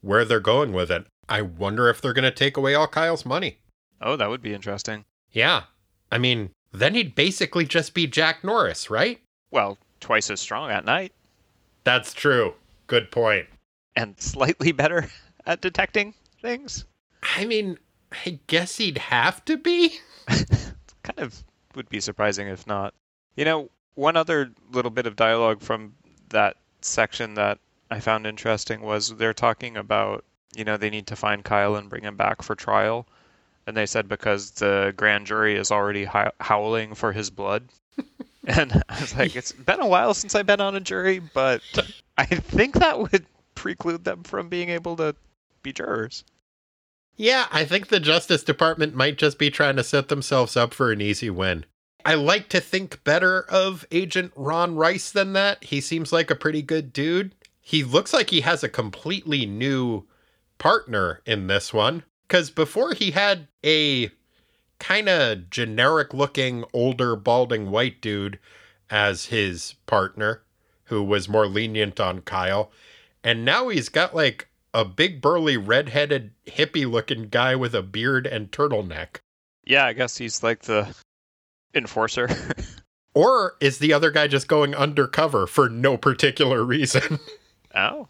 where they're going with it. I wonder if they're going to take away all Kyle's money. Oh, that would be interesting. Yeah. I mean, then he'd basically just be Jack Norriss, right? Well, twice as strong at night That's true. Good point. and slightly better [LAUGHS] at detecting things. I mean, I guess he'd have to be. [LAUGHS] kind of would be surprising if not. You know, one other little bit of dialogue from that section that I found interesting was they're talking about, you know, they need to find Kyle and bring him back for trial. And they said because the grand jury is already how- howling for his blood. [LAUGHS] and I was like, it's been a while since I've been on a jury, but I think that would preclude them from being able to be jurors. Yeah, I think the Justice Department might just be trying to set themselves up for an easy win. I like to think better of Agent Ron Rice than that. He seems like a pretty good dude. He looks like he has a completely new partner in this one. Because before he had a kind of generic looking, older, balding white dude as his partner, who was more lenient on Kyle. And now he's got like a big, burly, redheaded, hippie looking guy with a beard and turtleneck. Yeah, I guess he's like the enforcer. [LAUGHS] Or is the other guy just going undercover for no particular reason? [LAUGHS] oh.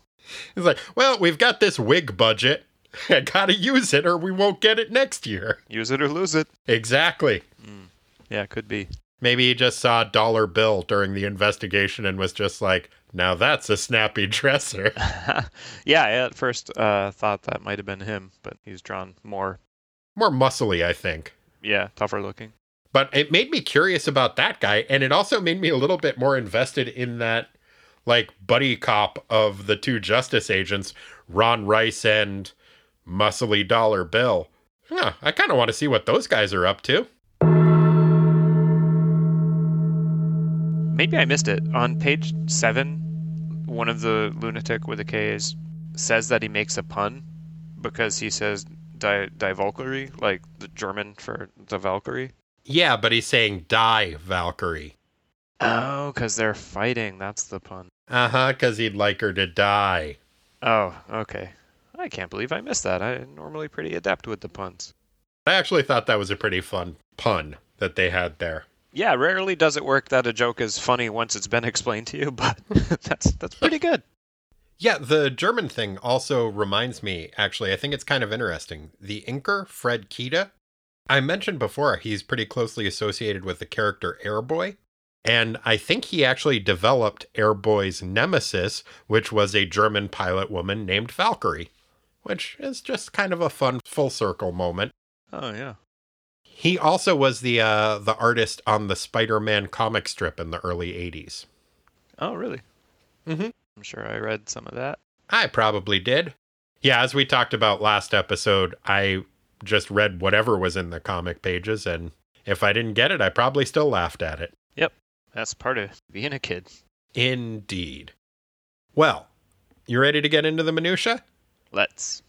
He's like, well, we've got this wig budget. [LAUGHS] I gotta use it or we won't get it next year. Use it or lose it. Exactly. Yeah, it could be. Maybe he just saw a dollar bill during the investigation and was just like, now that's a snappy dresser. [LAUGHS] yeah, I at first uh, thought that might have been him, but he's drawn more, More muscly, I think. yeah, tougher looking. But it made me curious about that guy, and it also made me a little bit more invested in that, like, buddy cop of the two justice agents, Ron Rice and Muscly Dollar Bill. Huh, I kind of want to see what those guys are up to. Maybe I missed it. On page seven, one of the lunatic with the K's says that he makes a pun because he says die, die Valkyrie, like the German for the Valkyrie. Yeah, but he's saying die, Valkyrie. Oh, because they're fighting. That's the pun. Uh huh, because he'd like her to die. Oh, okay. I can't believe I missed that. I'm normally pretty adept with the puns. I actually thought that was a pretty fun pun that they had there. Yeah, rarely does it work that a joke is funny once it's been [LAUGHS] explained to you, but [LAUGHS] that's that's pretty good. Yeah, the German thing also reminds me, actually, I think it's kind of interesting. The inker, Fred Kida, I mentioned before he's pretty closely associated with the character Airboy. And I think he actually developed Airboy's nemesis, which was a German pilot woman named Valkyrie, which is just kind of a fun full circle moment. Oh yeah. He also was the uh, the artist on the Spider-Man comic strip in the early 80s. Oh really? Mhm. I'm sure I read some of that. I probably did. Yeah, as we talked about last episode, I just read whatever was in the comic pages, and if I didn't get it, I probably still laughed at it. Yep, that's part of being a kid. Indeed. Well, you ready to get into the minutia? Let's.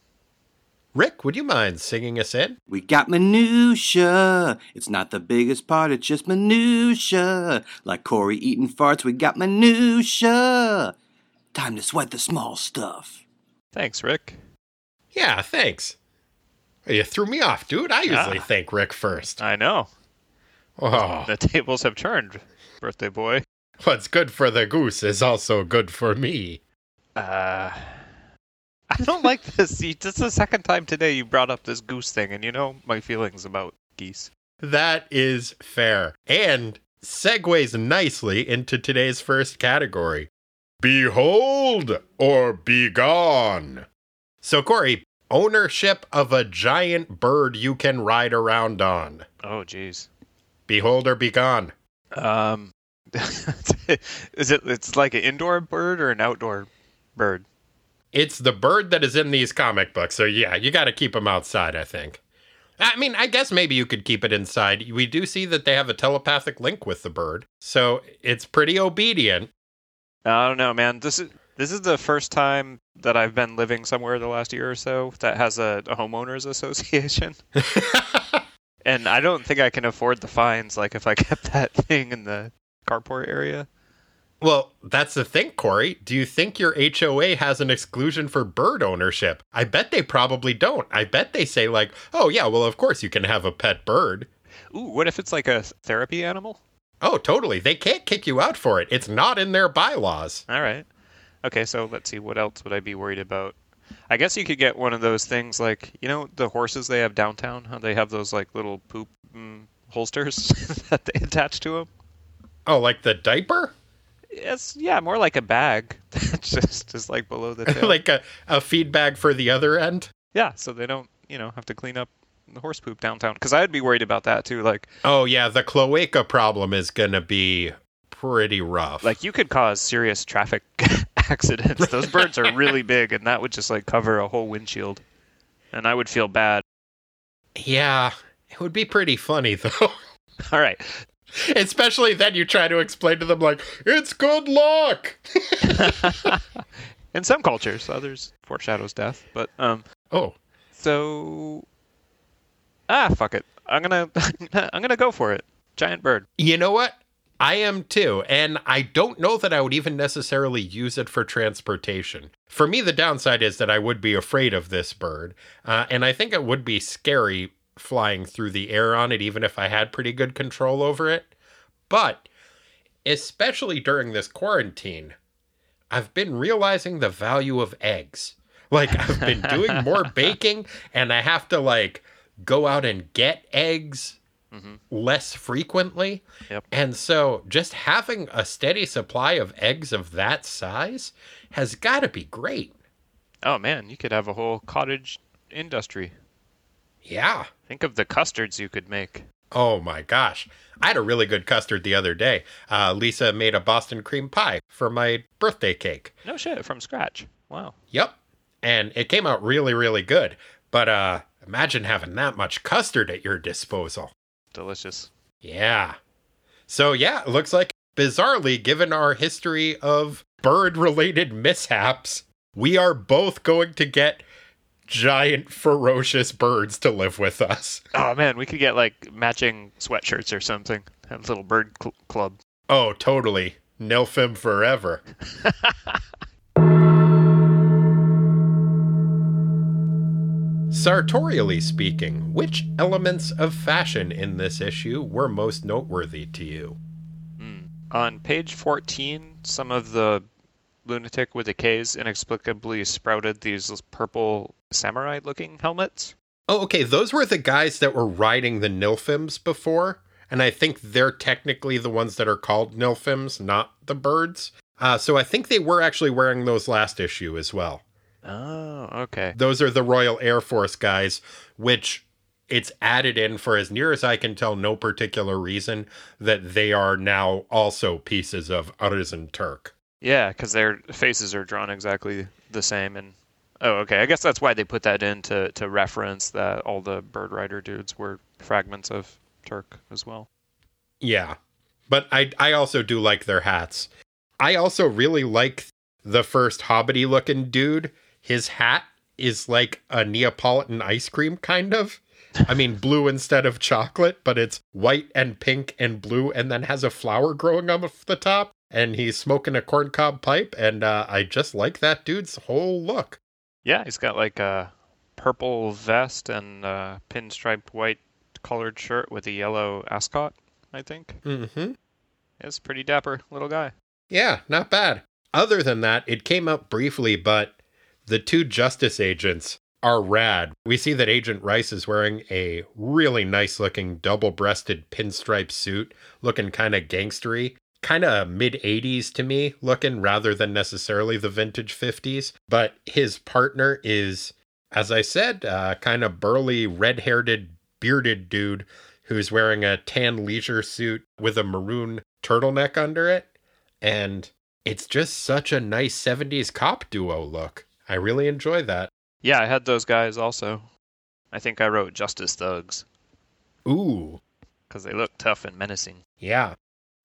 Rick, would you mind singing us in? We got minutia. It's not the biggest part, it's just minutia. Like Corey eating farts, we got minutia. Time to sweat the small stuff. Thanks, Rick. Yeah, thanks. You threw me off, dude. I usually Ah. thank Rick first. I know. Oh, The tables have turned, birthday boy. what's good for the goose is also good for me. Uh, [LAUGHS] I don't like this. You, this is the second time today you brought up this goose thing, and you know my feelings about geese. That is fair. And segues nicely into today's first category Behold or Begone. So, Corey, ownership of a giant bird you can ride around on. Oh, jeez. Behold or Begone. Um, [LAUGHS] is it? It's like an indoor bird or an outdoor bird? It's the bird that is in these comic books. So, yeah, you got to keep them outside, I think. I mean, I guess maybe you could keep it inside. We do see that they have a telepathic link with the bird. So, it's pretty obedient. I don't know, man. This is this is the first time that I've been living somewhere the last year or so that has a, a homeowners association, [LAUGHS] and I don't think I can afford the fines. Like if I kept that [LAUGHS] thing in the carport area. Well, that's the thing, Corey. Do you think your HOA has an exclusion for bird ownership? I bet they probably don't. I bet they say, like, oh, yeah, well, of course you can have a pet bird. Ooh, what if it's like a therapy animal? Oh, totally. They can't kick you out for it. It's not in their bylaws. All right. Okay, so let's see. What else would I be worried about? I guess you could get one of those things like you know the horses they have downtown. How they have those like little poop mm, holsters [LAUGHS] that they attach to them. Oh, like the diaper? It's yeah, more like a bag. [LAUGHS] Just just like below the [LAUGHS] tail. like a, a feed bag for the other end? yeah, so they don't you know have to clean up the horse poop downtown. Because I'd be worried about that too. Like Oh, yeah, the cloaca problem is going to be pretty rough. like you could cause serious traffic [LAUGHS] accidents. Those birds are really big, and that would just like cover a whole windshield, and I would feel bad. yeah, it would be pretty funny, though. All right. Especially then you try to explain to them, like, it's good luck. [LAUGHS] In some cultures, others foreshadows death. But um, Oh, so ah, fuck it. I'm gonna [LAUGHS] I'm gonna go for it. Giant bird. you know what? I am too. And I don't know that I would even necessarily use it for transportation. For me, the downside is that I would be afraid of this bird. Uh, and I think it would be scary flying through the air on it, even if I had pretty good control over it. But especially during this quarantine, I've been realizing the value of eggs. Like, I've been doing [LAUGHS] more baking, and I have to, like, go out and get eggs mm-hmm. less frequently. Yep. And so, just having a steady supply of eggs of that size has got to be great. Oh man, you could have a whole cottage industry. Yeah. Think of the custards you could make. Oh my gosh. I had a really good custard the other day. Uh, Lisa made a Boston cream pie for my birthday cake. No shit, from scratch. Wow. Yep. And it came out really, really good. But uh, imagine having that much custard at your disposal. Delicious. Yeah. So, yeah, it looks like, bizarrely, given our history of bird related mishaps, we are both going to get giant, ferocious birds to live with us. Oh man, we could get like matching sweatshirts or something. Have a little bird cl- club. Oh, totally. Nilfim forever. [LAUGHS] Sartorially speaking, which elements of fashion in this issue were most noteworthy to you? Hmm. On page 14, some of the lunatic with the K's inexplicably sprouted these purple samurai looking helmets. Oh, okay. Those were the guys that were riding the Nilfims before. And I think they're technically the ones that are called Nilfims, not the birds. Uh, so I think they were actually wearing those last issue as well. Oh, okay. Those are the Royal Air Force guys, which it's added in for as near as I can tell, no particular reason that they are now also pieces of Arisen Tyrk. Yeah, because their faces are drawn exactly the same. And oh, okay. I guess that's why they put that in to, to reference that all the Bird Rider dudes were fragments of Turk as well. Yeah. But I I also do like their hats. I also really like the first hobbity looking dude. His hat is like a Neapolitan ice cream kind of. I mean [LAUGHS] blue instead of chocolate, but it's white and pink and blue and then has a flower growing on the top and he's smoking a corncob pipe and uh, I just like that dude's whole look. Yeah, he's got like a purple vest and a pinstripe white colored shirt with a yellow ascot, I think. Mhm. It's a pretty dapper little guy. Yeah, not bad. Other than that, it came up briefly, but the two justice agents are rad. We see that Agent Rice is wearing a really nice looking double breasted pinstripe suit, looking kind of gangstery, kind of mid 80s to me looking rather than necessarily the vintage 50s. But his partner is, as I said, uh, kind of burly, red haired, bearded dude who's wearing a tan leisure suit with a maroon turtleneck under it. And it's just such a nice 70s cop duo look. I really enjoy that. Yeah, I had those guys also. I think I wrote Justice Thugs Ooh, because they look tough and menacing. yeah.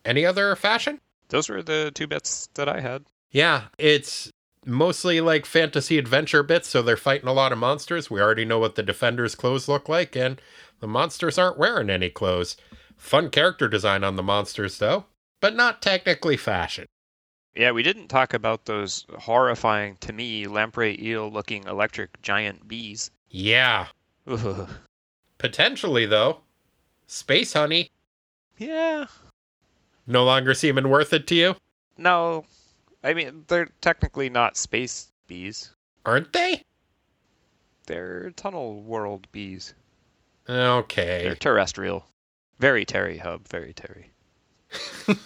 Any other fashion? Those were the two bits that I had. Yeah, it's mostly like fantasy adventure bits, so they're fighting a lot of monsters. We already know what the defenders' clothes look like, and the monsters aren't wearing any clothes. Fun character design on the monsters, though, but not technically fashion. Yeah, we didn't talk about those horrifying, to me, lamprey eel looking electric giant bees. Yeah, Ugh. [LAUGHS] potentially, though. Space Honey, Yeah. No longer seeming worth it to you, No. I mean, they're technically not space bees. aren't they? They're tunnel world bees. Okay. They're terrestrial. Very Terry hub, very Terry. [LAUGHS]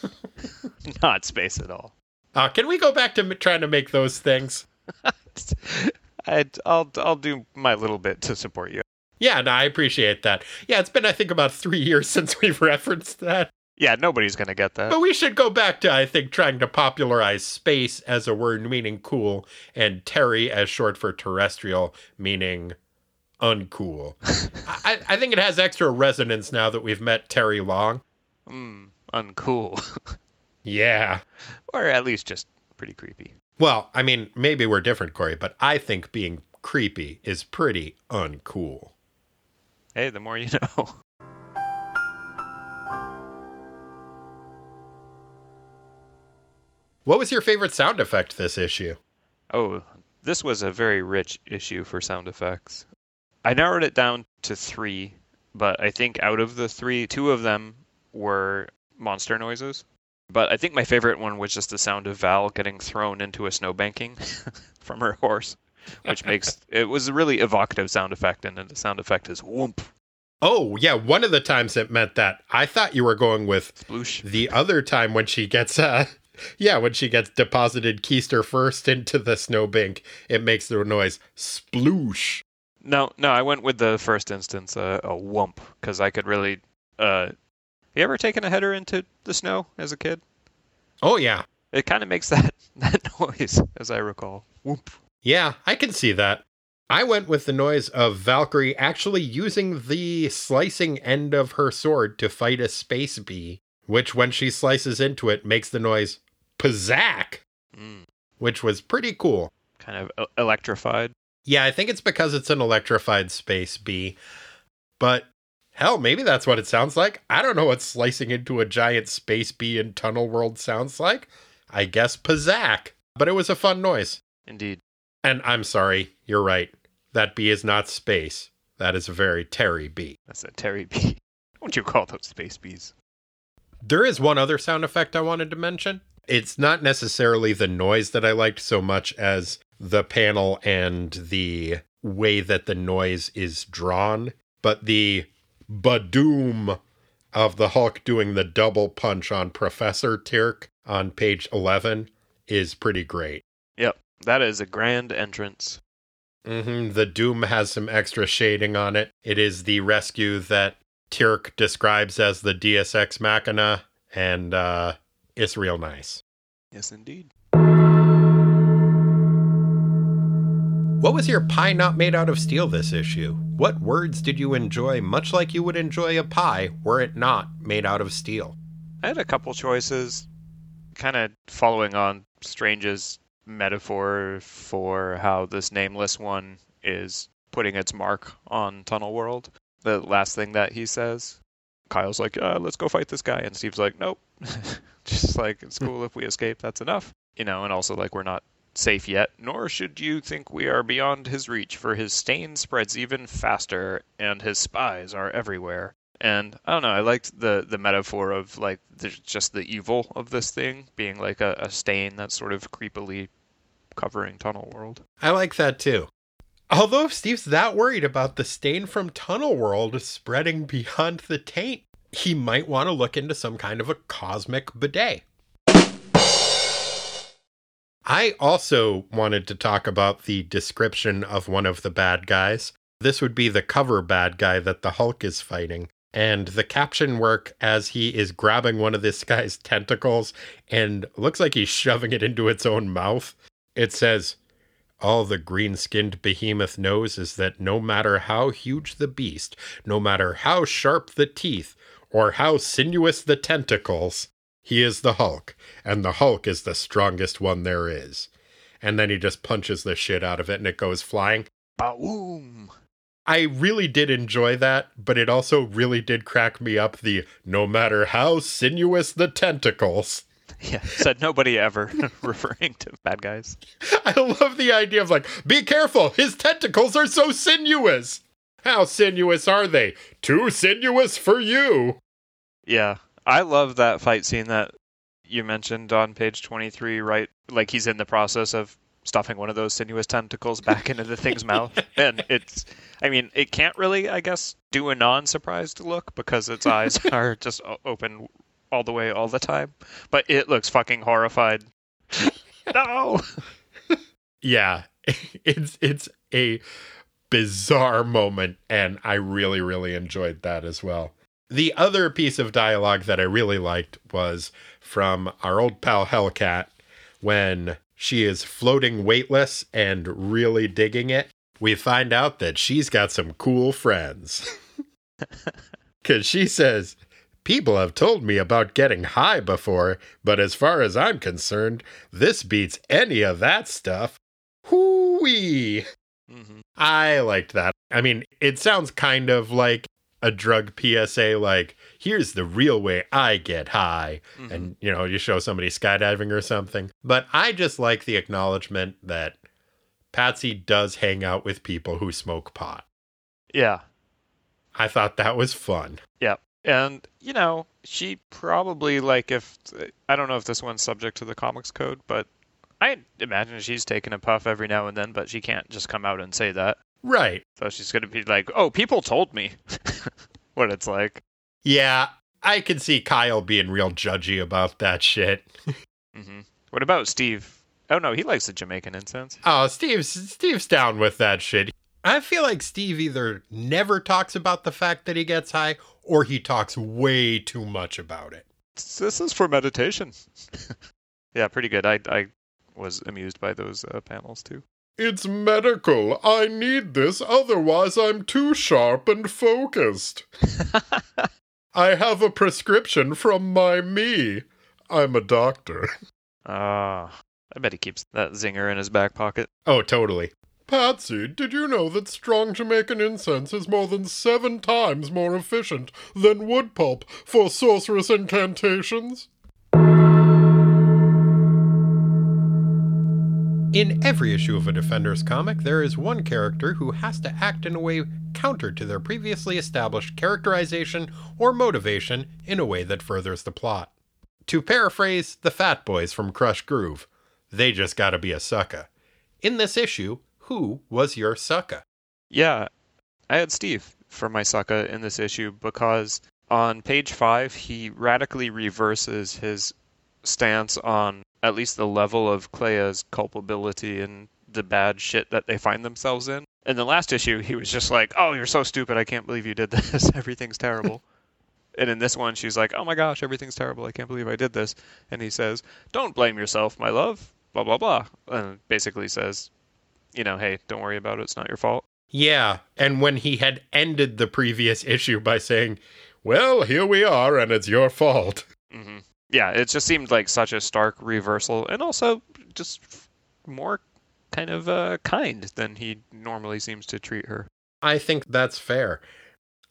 not space at all. Uh, can we go back to m- trying to make those things? [LAUGHS] I'd, I'll I'll do my little bit to support you. Yeah, no, I appreciate that. Yeah, it's been, I think, about three years [LAUGHS] since we've referenced that. Yeah, nobody's gonna get that. But we should go back to, I think, trying to popularize space as a word meaning cool and Terry as short for terrestrial meaning uncool. [LAUGHS] I, I think it has extra resonance now that we've met Terry Long. Mm. uncool, [LAUGHS] Yeah. or at least just pretty creepy. Well, I mean, maybe we're different, Corey, but I think being creepy is pretty uncool. Hey, the more you [LAUGHS] know. What was your favorite sound effect this issue? Oh, this was a very rich issue for sound effects. I narrowed it down to three, but I think out of the three, two of them were monster noises. But I think my favorite one was just the sound of Val getting thrown into a snowbanking [LAUGHS] from her horse, which makes [LAUGHS] it was a really evocative sound effect, and then the sound effect is whoomp, Oh, yeah, one of the times it meant that. I thought you were going with sploosh. the other time when she gets uh yeah, when she gets deposited keister first into the snowbank, it makes the noise sploosh. No, no, I went with the first instance, uh, a whoomp, because I could really. Uh, you ever taken a header into the snow as a kid? Oh yeah. It kind of makes [LAUGHS] that that noise, as I recall. Whoop. Yeah, I can see that. I went with the noise of Valkyrie actually using the slicing end of her sword to fight a space bee, which when she slices into it makes the noise pazak, Mm, which was pretty cool. kind of electrified. Yeah, I think it's because it's an electrified space bee. But hell, maybe that's what it sounds like. I don't know what slicing into a giant space bee in Tunnel World sounds like. I guess pazak. But it was a fun noise. Indeed. And I'm sorry, you're right. That bee is not space. That is a very Terry bee. That's a Terry bee. [LAUGHS] What you call those space bees? There is one other sound effect I wanted to mention. It's not necessarily the noise that I liked so much as the panel and the way that the noise is drawn, but the badoom of the Hulk doing the double punch on Professor Turk on page 11 is pretty great. Yep, that is a grand entrance. hmm The Doom has some extra shading on it. It is the rescue that Turk describes as the deus ex machina, and uh, it's real nice. Yes, indeed. What was your pie not made out of steel this issue? What words did you enjoy much like you would enjoy a pie were it not made out of steel? I had a couple choices, kind of following on Strange's metaphor for how this nameless one is putting its mark on Tunnel World. The last thing that he says, Kyle's like, uh, "Let's go fight this guy," and Steve's like, "Nope." [LAUGHS] Just like it's cool if we escape. That's enough, you know. And also like we're not safe yet, nor should you think we are beyond his reach, for his stain spreads even faster, and his spies are everywhere. And I don't know, I liked the the metaphor of like there's just the evil of this thing being like a, a stain that's sort of creepily covering Tunnel World. I like that too. Although Steve's that worried about the stain from Tunnel World spreading beyond the taint, he might want to look into some kind of a cosmic bidet. I also wanted to talk about the description of one of the bad guys. This would be the cover bad guy that the Hulk is fighting. And the caption work as he is grabbing one of this guy's tentacles and looks like he's shoving it into its own mouth. It says, all the green skinned behemoth knows is that no matter how huge the beast, no matter how sharp the teeth, or how sinuous the tentacles, he is the Hulk, and the Hulk is the strongest one there is. And then he just punches the shit out of it and it goes flying. Boom! I really did enjoy that, but it also really did crack me up the no matter how sinuous the tentacles. [LAUGHS] Yeah, said nobody ever, [LAUGHS] referring to bad guys. [LAUGHS] I love the idea of like, be careful, his tentacles are so sinuous. How sinuous are they? Too sinuous for you. Yeah, I love that fight scene that you mentioned on page 23, right? Like he's in the process of stuffing one of those sinuous tentacles back into the thing's mouth. And it's, I mean, it can't really, I guess, do a non surprised look because its eyes are just open all the way all the time. But it looks fucking horrified. [LAUGHS] no! [LAUGHS] Yeah, [LAUGHS] it's it's a bizarre moment, and I really really enjoyed that as well. The other piece of dialogue that I really liked was from our old pal Hellcat when she is floating weightless and really digging it. We find out that she's got some cool friends. Because she says, People have told me about getting high before, but as far as I'm concerned, this beats any of that stuff. Hoo-wee! hmm I liked that. I mean, it sounds kind of like a drug PSA, like, here's the real way I get high. Mhm. And, you know, you show somebody skydiving or something. But I just like the acknowledgement that Patsy does hang out with people who smoke pot. Yeah. I thought that was fun. Yeah. And, you know, she probably, like, if. I don't know if this one's subject to the comics code, but I imagine she's taking a puff every now and then, but she can't just come out and say that. Right. So she's going to be like, oh, people told me [LAUGHS] what it's like. Yeah, I can see Kyle being real judgy about that shit. hmm What about Steve? Oh, no, he likes the Jamaican incense. Oh, Steve's Steve's down with that shit. I feel like Steve either never talks about the fact that he gets high or he talks way too much about it. This is for meditation. [LAUGHS] yeah, pretty good. I, I was amused by those uh, panels, too. It's medical. I need this, otherwise, I'm too sharp and focused. [LAUGHS] I have a prescription from my me. I'm a doctor. Ah, I bet he keeps that zinger in his back pocket. Oh, totally. Patsy, did you know that strong Jamaican incense is more than seven times more efficient than wood pulp for sorcerous incantations? In every issue of a Defenders comic, there is one character who has to act in a way counter to their previously established characterization or motivation in a way that furthers the plot. To paraphrase the Fat Boys from Krush Groove, they just gotta be a sucker. In this issue, who was your sucker? Yeah, I had Steve for my sucka in this issue because on page five, he radically reverses his stance on at least the level of Clea's culpability and the bad shit that they find themselves in. In the last issue, he was just like, "Oh, you're so stupid! I can't believe you did [LAUGHS] this. Everything's terrible." [LAUGHS] and in this one, she's like, "Oh my gosh, everything's terrible! I can't believe I did this." And he says, "Don't blame yourself, my love." Blah blah blah, and basically says, "You know, hey, don't worry about it. It's not your fault." Yeah, and when he had ended the previous [LAUGHS] issue by saying, Well, here we are, and it's your fault. hmm Yeah, it just seemed like such a stark reversal, and also just more kind of uh, kind than he normally seems to treat her. I think that's fair.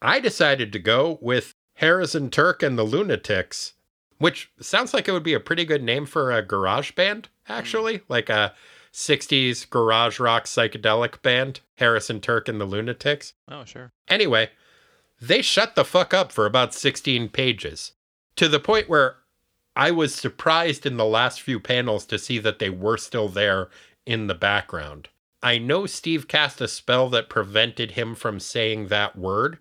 I decided to go with Arisen Tyrk and the Lunatics, which sounds like it would be a pretty good name for a garage band, actually, like a 60s garage rock psychedelic band, Arisen Tyrk and the Lunatics. Oh, sure. Anyway, they shut the fuck up for about 16 pages to the point where I was surprised in the last few panels to see that they were still there in the background. I know Steve cast a spell that prevented him from saying that word,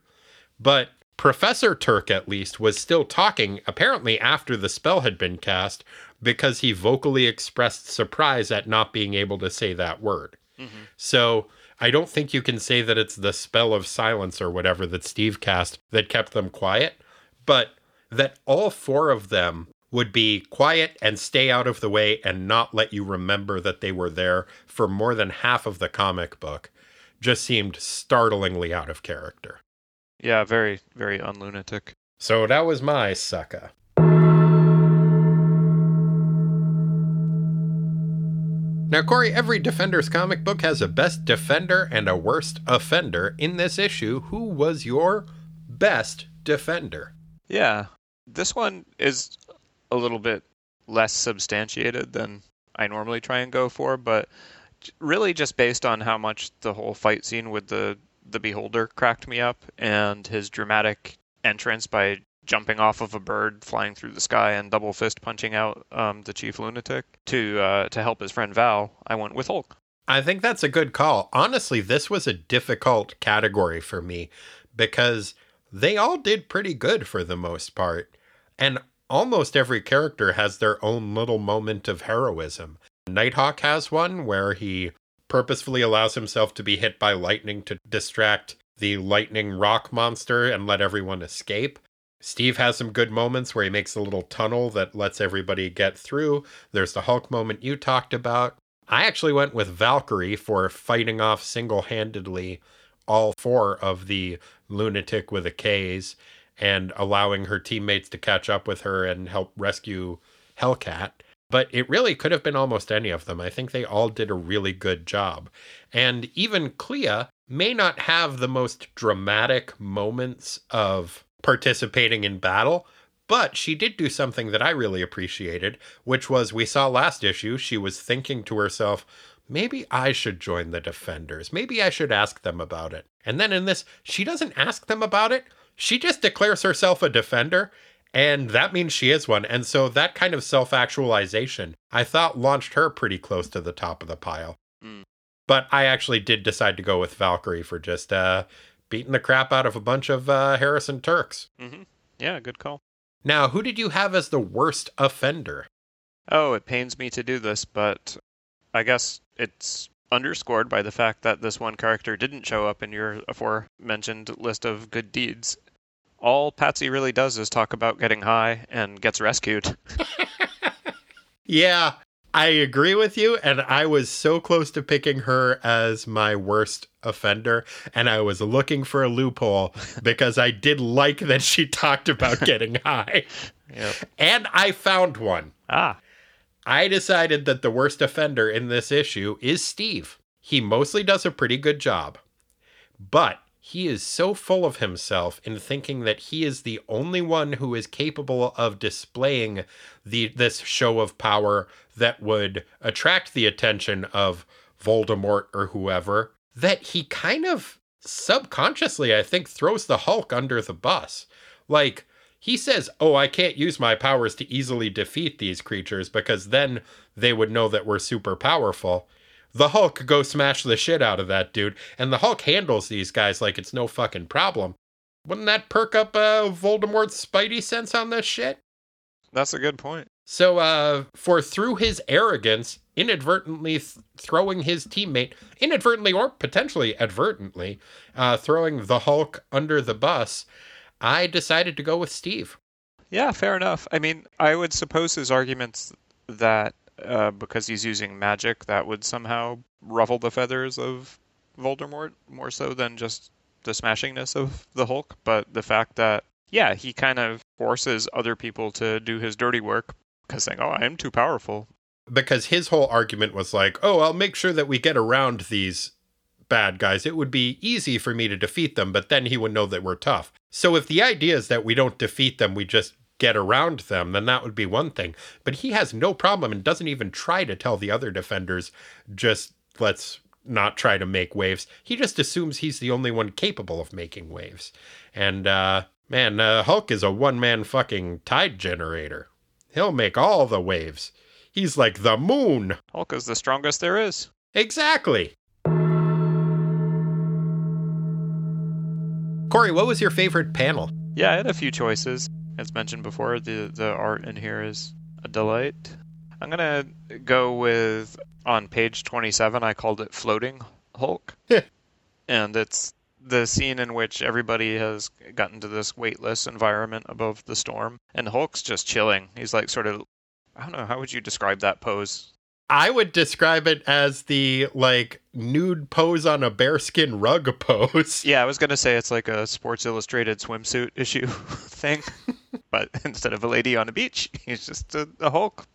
but Professor Turk, at least, was still talking, apparently after the spell had been cast, because he vocally expressed surprise at not being able to say that word. Mm-hmm. So I don't think you can say that it's the spell of silence or whatever that Steve cast that kept them quiet, but that all four of them would be quiet and stay out of the way and not let you remember that they were there for more than half of the comic book just seemed startlingly out of character. Yeah, very, very unlunatic. So that was my sucker. Now, Corey, every Defenders comic book has a best defender and a worst offender. In this issue, who was your best defender? Yeah, this one is a little bit less substantiated than I normally try and go for, but really just based on how much the whole fight scene with the the beholder cracked me up and his dramatic entrance by jumping off of a bird flying through the sky and double fist punching out um, the chief lunatic to uh, to help his friend Val, I went with Hulk. I think that's a good call. Honestly, this was a difficult category for me because they all did pretty good for the most part. And almost every character has their own little moment of heroism. Nighthawk has one where he purposefully allows himself to be hit by lightning to distract the lightning rock monster and let everyone escape. Steve has some good moments where he makes a little tunnel that lets everybody get through. There's the Hulk moment you talked about. I actually went with Valkyrie for fighting off single handedly all four of the lunatic with a K's. and allowing her teammates to catch up with her and help rescue Hellcat. But it really could have been almost any of them. I think they all did a really good job. And even Clea may not have the most dramatic moments of participating in battle, but she did do something that I really appreciated, which was we saw last issue, she was thinking to herself, maybe I should join the Defenders. Maybe I should ask them about it. And then in this, she doesn't ask them about it. She just declares herself a Defender, and that means she is one. And so that kind of self actualization, I thought launched her pretty close to the top of the pile. Mm. But I actually did decide to go with Valkyrie for just uh, beating the crap out of a bunch of uh, Arisen Tyrks. hmm Yeah, good call. Now, who did you have as the worst offender? Oh, it pains me to do this, but I guess it's underscored by the fact that this one character didn't show up in your aforementioned list of good deeds. All Patsy really does is talk about getting high and gets rescued. [LAUGHS] Yeah, I agree with you. And I was so close to picking her as my worst offender. And I was looking for a loophole [LAUGHS] because I did like that she talked about [LAUGHS] getting high. Yep. And I found one. Ah, I decided that the worst offender in this issue is Steve. He mostly does a pretty good job, but he is so full of himself in thinking that he is the only one who is capable of displaying the this show of power that would attract the attention of Voldemort or whoever that he kind of subconsciously I think throws the Hulk under the bus. Like he says, "Oh, I can't use my powers to easily defeat these creatures because then they would know that we're super powerful." The Hulk go smash the shit out of that dude, and the Hulk handles these guys like it's no fucking problem. Wouldn't that perk up uh, Voldemort's spidey sense on this shit? that's a good point. So, uh, for through his arrogance, inadvertently th- throwing his teammate, inadvertently or potentially advertently, uh, throwing the Hulk under the bus, I decided to go with Steve. Yeah, fair enough. I mean, I would suppose his arguments that uh, because he's using magic, that would somehow ruffle the feathers of Voldemort more so than just the smashingness of the Hulk. But the fact that, yeah, he kind of forces other people to do his dirty work because saying, "Oh, I'm too powerful." because his whole argument was like, "Oh, I'll make sure that we get around these bad guys. It would be easy for me to defeat them, but then he would know that we're tough." So if the idea is that we don't defeat them, we just get around them, then that would be one thing. But he has no problem and doesn't even try to tell the other defenders just let's not try to make waves. He just assumes he's the only one capable of making waves. And uh man, uh, Hulk is a one-man fucking tide generator. He'll make all the waves. He's like the moon. Hulk is the strongest there is. Exactly. Corey, what was your favorite panel? Yeah, I had a few choices. As mentioned before, the the art in here is a delight. I'm gonna go with on page 27. I called it floating Hulk, and it's the scene in which everybody has gotten to this weightless environment above the storm, and Hulk's just chilling. He's like sort of, I don't know, how would you describe that pose? I would describe it as the like nude pose on a bearskin rug pose. Yeah, I was gonna say it's like a Sports Illustrated swimsuit issue [LAUGHS] thing, [LAUGHS] but instead of a lady on a beach, he's just a, a Hulk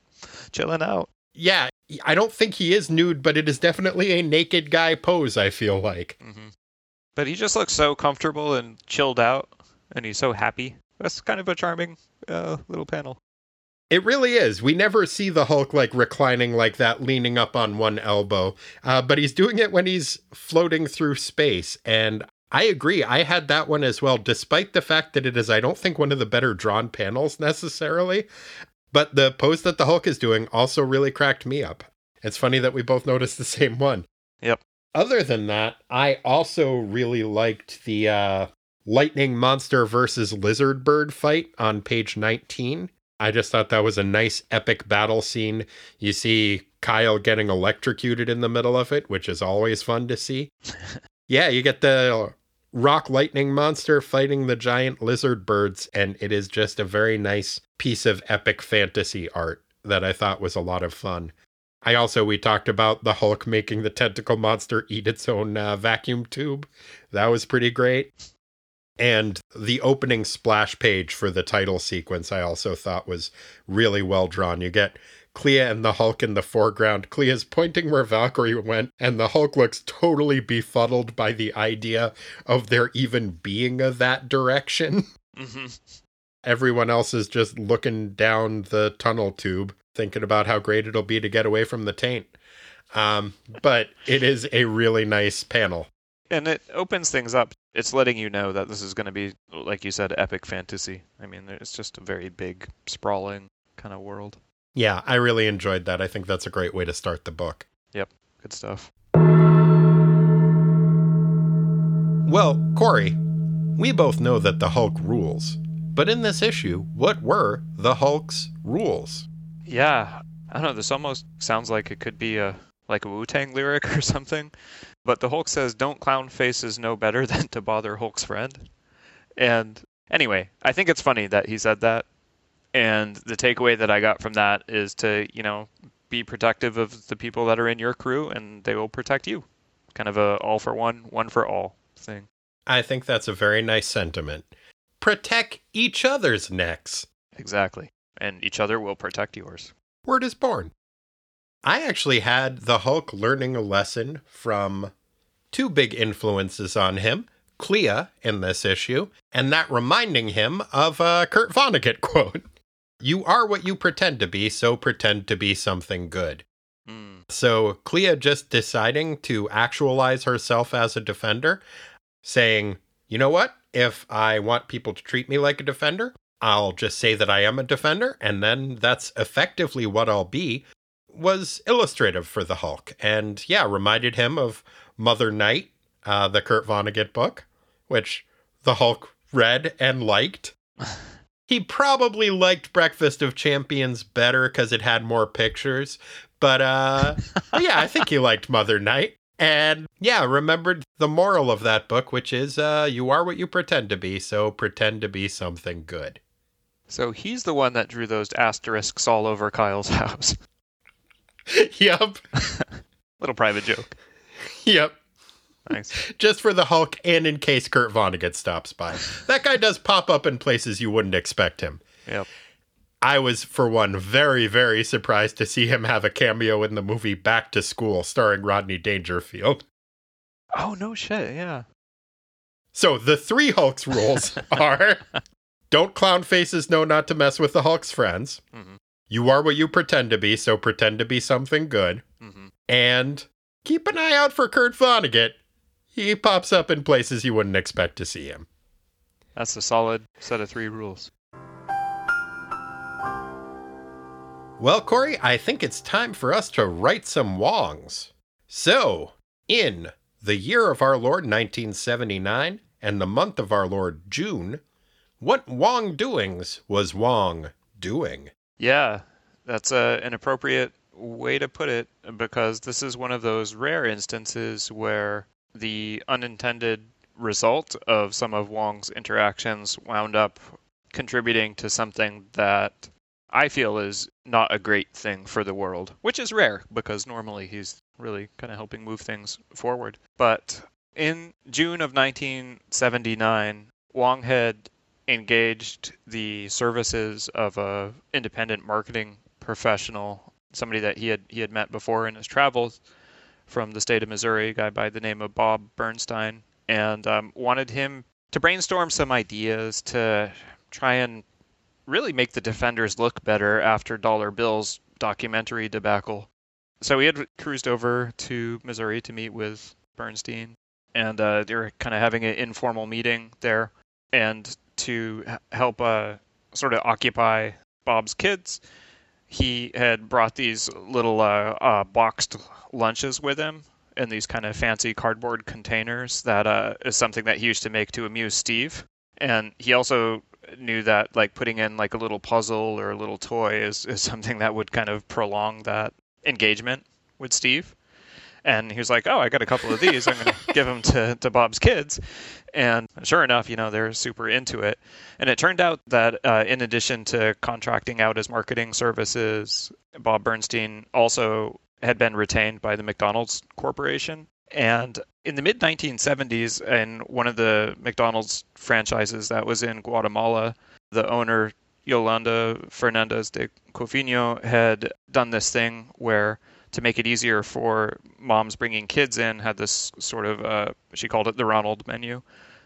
chilling out. Yeah, I don't think he is nude, but it is definitely a naked guy pose, I feel like. hmm But he just looks so comfortable and chilled out, and he's so happy. That's kind of a charming uh, little panel. It really is. We never see the Hulk like reclining like that, leaning up on one elbow, uh, but he's doing it when he's floating through space. And I agree. I had that one as well, despite the fact that it is, I don't think, one of the better drawn panels necessarily. But the pose that the Hulk is doing also really cracked me up. It's funny that we both noticed the same one. Yep. Other than that, I also really liked the uh, lightning monster versus lizard bird fight on page 19. I just thought that was a nice epic battle scene. You see Kyle getting electrocuted in the middle of it, which is always fun to see. [LAUGHS] yeah, you get the rock lightning monster fighting the giant lizard birds, and it is just a very nice piece of epic fantasy art that I thought was a lot of fun. I also, we talked about the Hulk making the tentacle monster eat its own uh, vacuum tube. That was pretty great. And the opening splash page for the title sequence, I also thought was really well drawn. You get Clea and the Hulk in the foreground. Clea's pointing where Valkyrie went, and the Hulk looks totally befuddled by the idea of there even being a that direction. hmm Everyone else is just looking down the tunnel tube, thinking about how great it'll be to get away from the taint. Um, but it is a really nice panel. And it opens things up. It's letting you know that this is going to be, like you said, epic fantasy. I mean, it's just a very big, sprawling kind of world. Yeah, I really enjoyed that. I think that's a great way to start the book. Yep, good stuff. Well, Corey, we both know that the Hulk rules. But in this issue, what were the Hulk's rules? Yeah, I don't know. This almost sounds like it could be a like a Wu Tang lyric or [LAUGHS] something. But the Hulk says, "Don't clown faces know better [LAUGHS] than to bother Hulk's friend." And anyway, I think it's funny that he said that. And the takeaway that I got from that is to, you know, be protective of the people that are in your crew, and they will protect you. Kind of a all for one, one for all thing. I think that's a very nice sentiment. Protect each other's necks. Exactly. And each other will protect yours. Word is born. I actually had the Hulk learning a lesson from two big influences on him Clea in this issue, and that reminding him of a Kurt Vonnegut [LAUGHS] quote You are what you pretend to be, so pretend to be something good. Hmm. So Clea just deciding to actualize herself as a defender, saying, you know what? If I want people to treat me like a defender, I'll just say that I am a defender, and then that's effectively what I'll be, was illustrative for the Hulk. And yeah, reminded him of Mother Night, uh, the Kurt Vonnegut book, which the Hulk read and liked. He probably liked Breakfast of Champions better because it had more pictures. But uh [LAUGHS] yeah, I think he liked Mother Night. And yeah, remembered the moral of that book, which is uh you are what you pretend to be, so pretend to be something good. So he's the one that drew those asterisks all over Kyle's [LAUGHS] house. yep. [LAUGHS] Little private joke. Yep. Nice. [LAUGHS] Just for the Hulk and in case Kurt Vonnegut stops by. That guy does pop up in places you wouldn't expect him. Yep. I was, for one, very, very surprised to see him have a cameo in the movie Back to School starring Rodney Dangerfield. Oh no shit, yeah. So the three Hulk's rules are don't clown faces know not to mess with the Hulk's friends. Mhm. You are what you pretend to be, so pretend to be something good. hmm And keep an eye out for Kurt Vonnegut. He pops up in places you wouldn't expect to see him. That's a solid set of three rules. Well, Corey, I think it's time for us to write some wongs. So, in the year of our Lord 1979 and the month of our Lord June, what Wong doings was Wong doing? Yeah, that's a, an appropriate way to put it because this is one of those rare instances where the unintended result of some of Wong's interactions wound up contributing to something that I feel is not a great thing for the world, which is rare because normally he's really kind of helping move things forward. But in June of 1979, Wong had engaged the services of a independent marketing professional, somebody that he had he had met before in his travels from the state of Missouri, a guy by the name of Bob Bernstein, and um, wanted him to brainstorm some ideas to try and really make the defenders look better after Dollar Bill's documentary debacle. So he had cruised over to Missouri to meet with Bernstein, and uh, they were kind of having an informal meeting there. And to help uh, sort of occupy Bob's kids, he had brought these little uh, uh, boxed lunches with him in these kind of fancy cardboard containers. That uh, is something that he used to make to amuse Steve. And he also knew that like putting in like a little puzzle or a little toy is, is something that would kind of prolong that engagement with Steve. And he was like, "Oh, I got a couple of these. I'm going [LAUGHS] to give them to, to Bob's kids." And sure enough, you know, they're super into it. And it turned out that uh, in addition to contracting out his marketing services, Bob Bernstein also had been retained by the McDonald's Corporation And in the mid 1970s, in one of the McDonald's franchises that was in Guatemala, the owner, Yolanda Fernandez de Cofino, had done this thing where to make it easier for moms bringing kids in, had this sort of, uh, she called it the Ronald menu.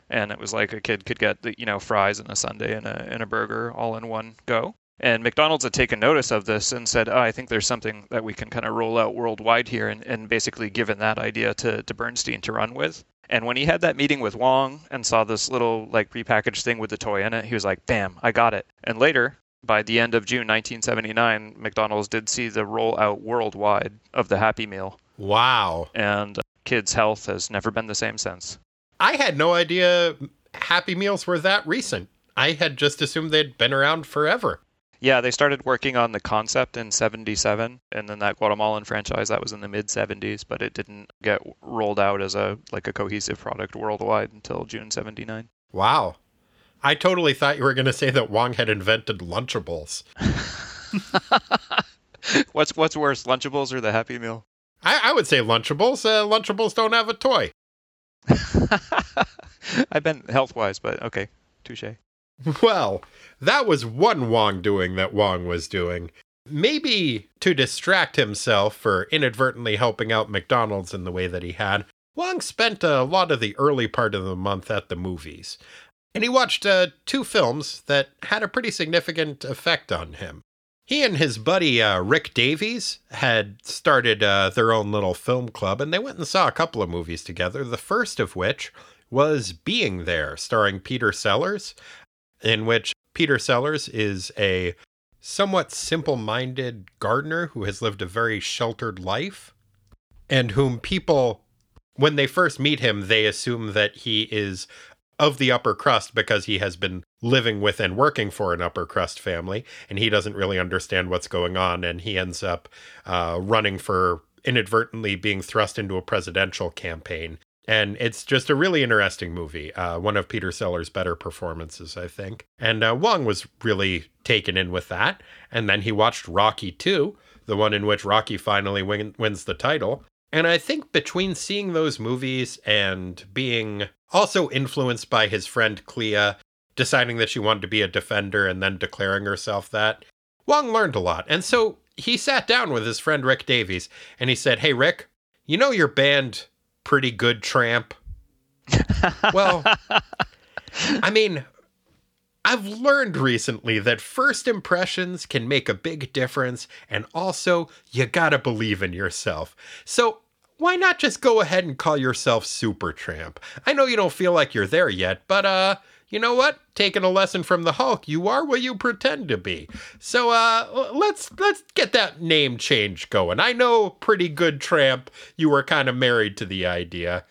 And it was like a kid could get the, you know, fries and a sundae and a, and a burger all in one go. And McDonald's had taken notice of this and said, oh, I think there's something that we can kind of roll out worldwide here, and, and basically given that idea to, to Bernstein to run with. And when he had that meeting with Wong and saw this little like prepackaged thing with the toy in it, he was like, bam, I got it. And later, by the end of June 1979, McDonald's did see the rollout worldwide of the Happy Meal, Wow. and uh, kids' health has never been the same since. I had no idea Happy Meals were that recent. I had just assumed they'd been around forever. Yeah, they started working on the concept in 77 and then that Guatemalan franchise that was in the mid 70s, but it didn't get rolled out as a like a cohesive product worldwide until June 79. Wow. I totally thought you were going to say that Wong had invented Lunchables. [LAUGHS] what's what's worse, Lunchables or the Happy Meal? I, I would say Lunchables. Uh, Lunchables don't have a toy. [LAUGHS] I've been health-wise, but okay, touche. Well, that was one Wong doing that Wong was doing. Maybe to distract himself for inadvertently helping out McDonald's in the way that he had, Wong spent a lot of the early part of the month at the movies. And he watched uh, two films that had a pretty significant effect on him. He and his buddy uh, Rick Davies had started uh, their own little film club, and they went and saw a couple of movies together. The first of which was Being There, starring Peter Sellers, in which Peter Sellers is a somewhat simple minded gardener who has lived a very sheltered life, and whom people, when they first meet him, they assume that he is of the upper crust because he has been living with and working for an upper crust family, and he doesn't really understand what's going on, and he ends up uh, running for inadvertently being thrust into a presidential campaign. And it's just a really interesting movie. Uh, one of Peter Sellers' better performances, I think. And uh, Wong was really taken in with that. And then he watched Rocky 2, the one in which Rocky finally win- wins the title. And I think between seeing those movies and being also influenced by his friend Clea, deciding that she wanted to be a defender and then declaring herself that, Wong learned a lot. And so he sat down with his friend Rick Davies and he said, Hey, Rick, you know your band, Pretty Good Tramp? [LAUGHS] well, I mean, I've learned recently that first impressions can make a big difference, and also, you gotta believe in yourself. So, why not just go ahead and call yourself Supertramp? I know you don't feel like you're there yet, but, uh, you know what? Taking a lesson from the Hulk, you are what you pretend to be. So uh let's let's get that name change going. I know pretty good tramp you were kind of married to the idea.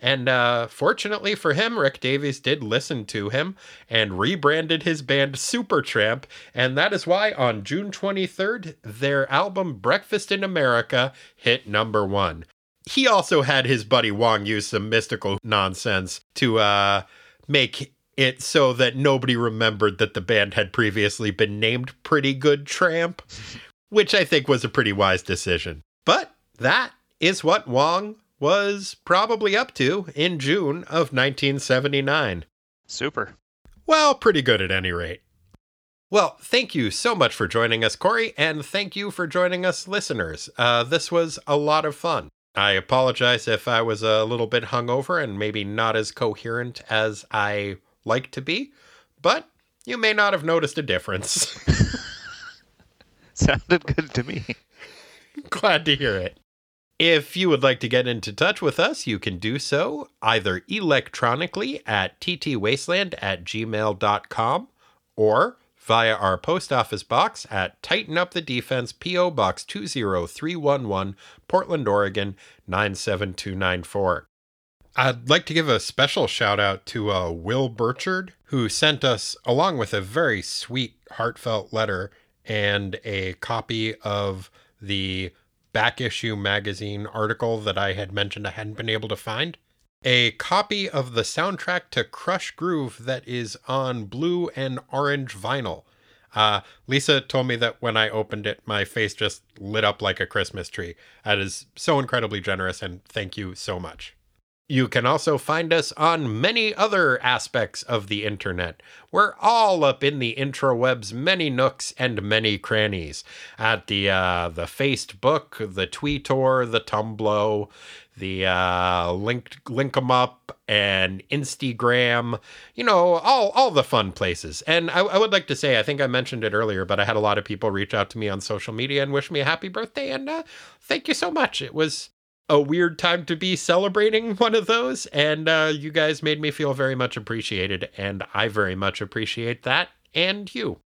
And uh, fortunately for him, Rick Davies did listen to him and rebranded his band Supertramp. And that is why on June 23rd, their album Breakfast in America hit number one. He also had his buddy Wong use some mystical nonsense to uh, make it so that nobody remembered that the band had previously been named Pretty Good Tramp, [LAUGHS] which I think was a pretty wise decision. But that is what Wong was probably up to in June of 1979. Super. Well, pretty good at any rate. Well, thank you so much for joining us, Corey, and thank you for joining us, listeners. Uh, this was a lot of fun. I apologize if I was a little bit hungover and maybe not as coherent as I like to be, but you may not have noticed a difference. [LAUGHS] Sounded good to me. Glad to hear it. If you would like to get into touch with us, you can do so either electronically at ttwasteland at gmail.com or via our post office box at Tighten Up the Defense, P.O. Box 20311, Portland, Oregon 97294. I'd like to give a special shout out to uh, Will Burchard, who sent us, along with a very sweet, heartfelt letter and a copy of the back issue magazine article that I had mentioned I hadn't been able to find. A copy of the soundtrack to Krush Groove that is on blue and orange vinyl. Uh, Lisa told me that when I opened it, my face just lit up like a Christmas tree. That is so incredibly generous, and thank you so much. You can also find us on many other aspects of the internet. We're all up in the intrawebs, many nooks and many crannies. At the uh, the Facebook, the Tweetor, the Tumblr, the uh, link link 'em up and Instagram. You know, all all the fun places. And I, I would like to say, I think I mentioned it earlier, but I had a lot of people reach out to me on social media and wish me a happy birthday. And uh, thank you so much. It was a weird time to be celebrating [LAUGHS] one of those. And uh, you guys made me feel very much appreciated. And I very much appreciate that and you.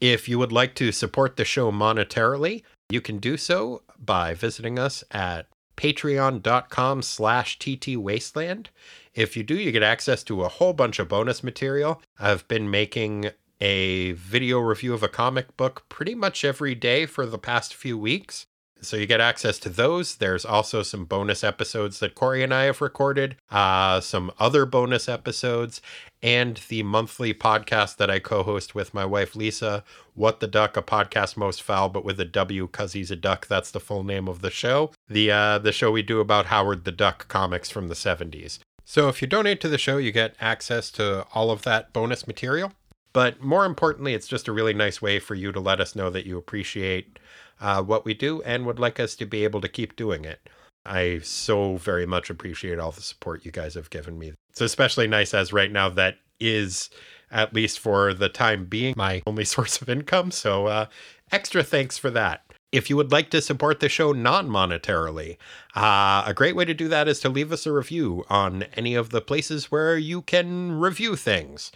If you would like to support the show monetarily, you can do so by visiting us at patreon.com slash ttwasteland. If you do, you get access to a whole bunch of bonus material. I've been making a video review of a comic book pretty much every day for the past few weeks. So you get access to those. There's also some bonus episodes that Corey and I have recorded, uh, some other bonus episodes, and the monthly podcast that I co-host with my wife Lisa. What the Duck, a podcast most foul, but with a W because he's a duck. That's the full name of the show. The uh, the show we do about Howard the Duck comics from the 70s. So if you donate to the show, you get access to all of that bonus material. But more importantly, it's just a really nice way for you to let us know that you appreciate uh, what we do and would like us to be able to keep doing it. I so very much appreciate all the support you guys have given me. It's especially nice as right now that is, at least for the time being, my [LAUGHS] only source of income. So, uh, extra thanks for that. If you would like to support the show non monetarily, uh, a great way to do that is to leave us a review on any of the places where you can review things.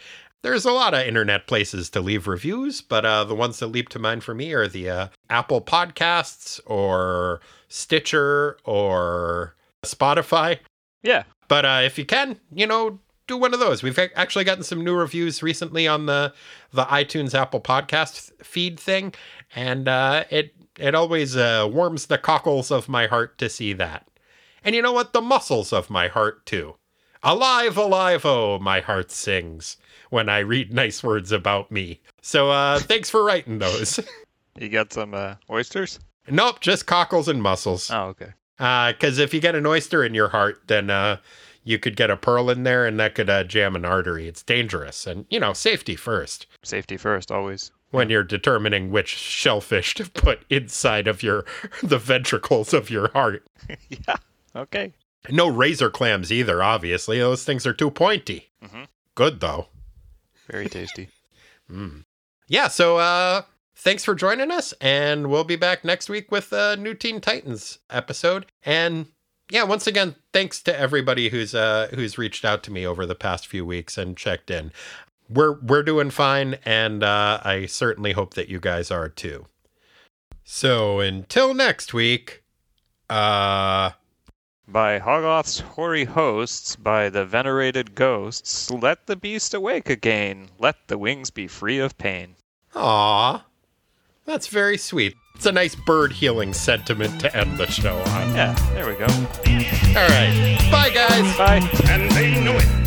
There's a lot of internet places to leave reviews, but uh, the ones that leap to mind for me are the uh, Apple Podcasts or Stitcher or Spotify. Yeah. But uh, if you can, you know, do one of those. We've actually gotten some new reviews recently on the the iTunes Apple Podcast feed thing, and uh, it it always uh, warms the cockles of my heart to see that. And you know what? The muscles of my heart too. Alive, alive, oh, my heart sings when I read nice words about me. So uh, thanks for writing those. [LAUGHS] You got some uh, oysters? nope, just cockles and mussels. Oh, okay. Because if you get an oyster in your heart, then uh, you could get a pearl in there and that could uh, jam an artery. It's dangerous. And, you know, safety first Safety first, always. when you're determining which shellfish to put inside of your [LAUGHS] the ventricles of your heart. [LAUGHS] yeah. Okay. No razor clams either, obviously. Those things are too pointy. Mhm. Good though. Very tasty. [LAUGHS] Yeah, so uh thanks for joining us and we'll be back next week with a new Teen Titans episode. And yeah, once again, thanks to everybody who's uh who's reached out to me over the past few weeks and checked in. We're we're doing fine and uh I certainly hope that you guys are too. So until next week, uh by Hoggoth's hoary hosts, by the venerated ghosts, let the beast awake again, let the wings be free of pain. Aw, that's very sweet. It's a nice bird healing sentiment to end the show on. Yeah, there we go. All right. Bye, guys. Bye. And they know it.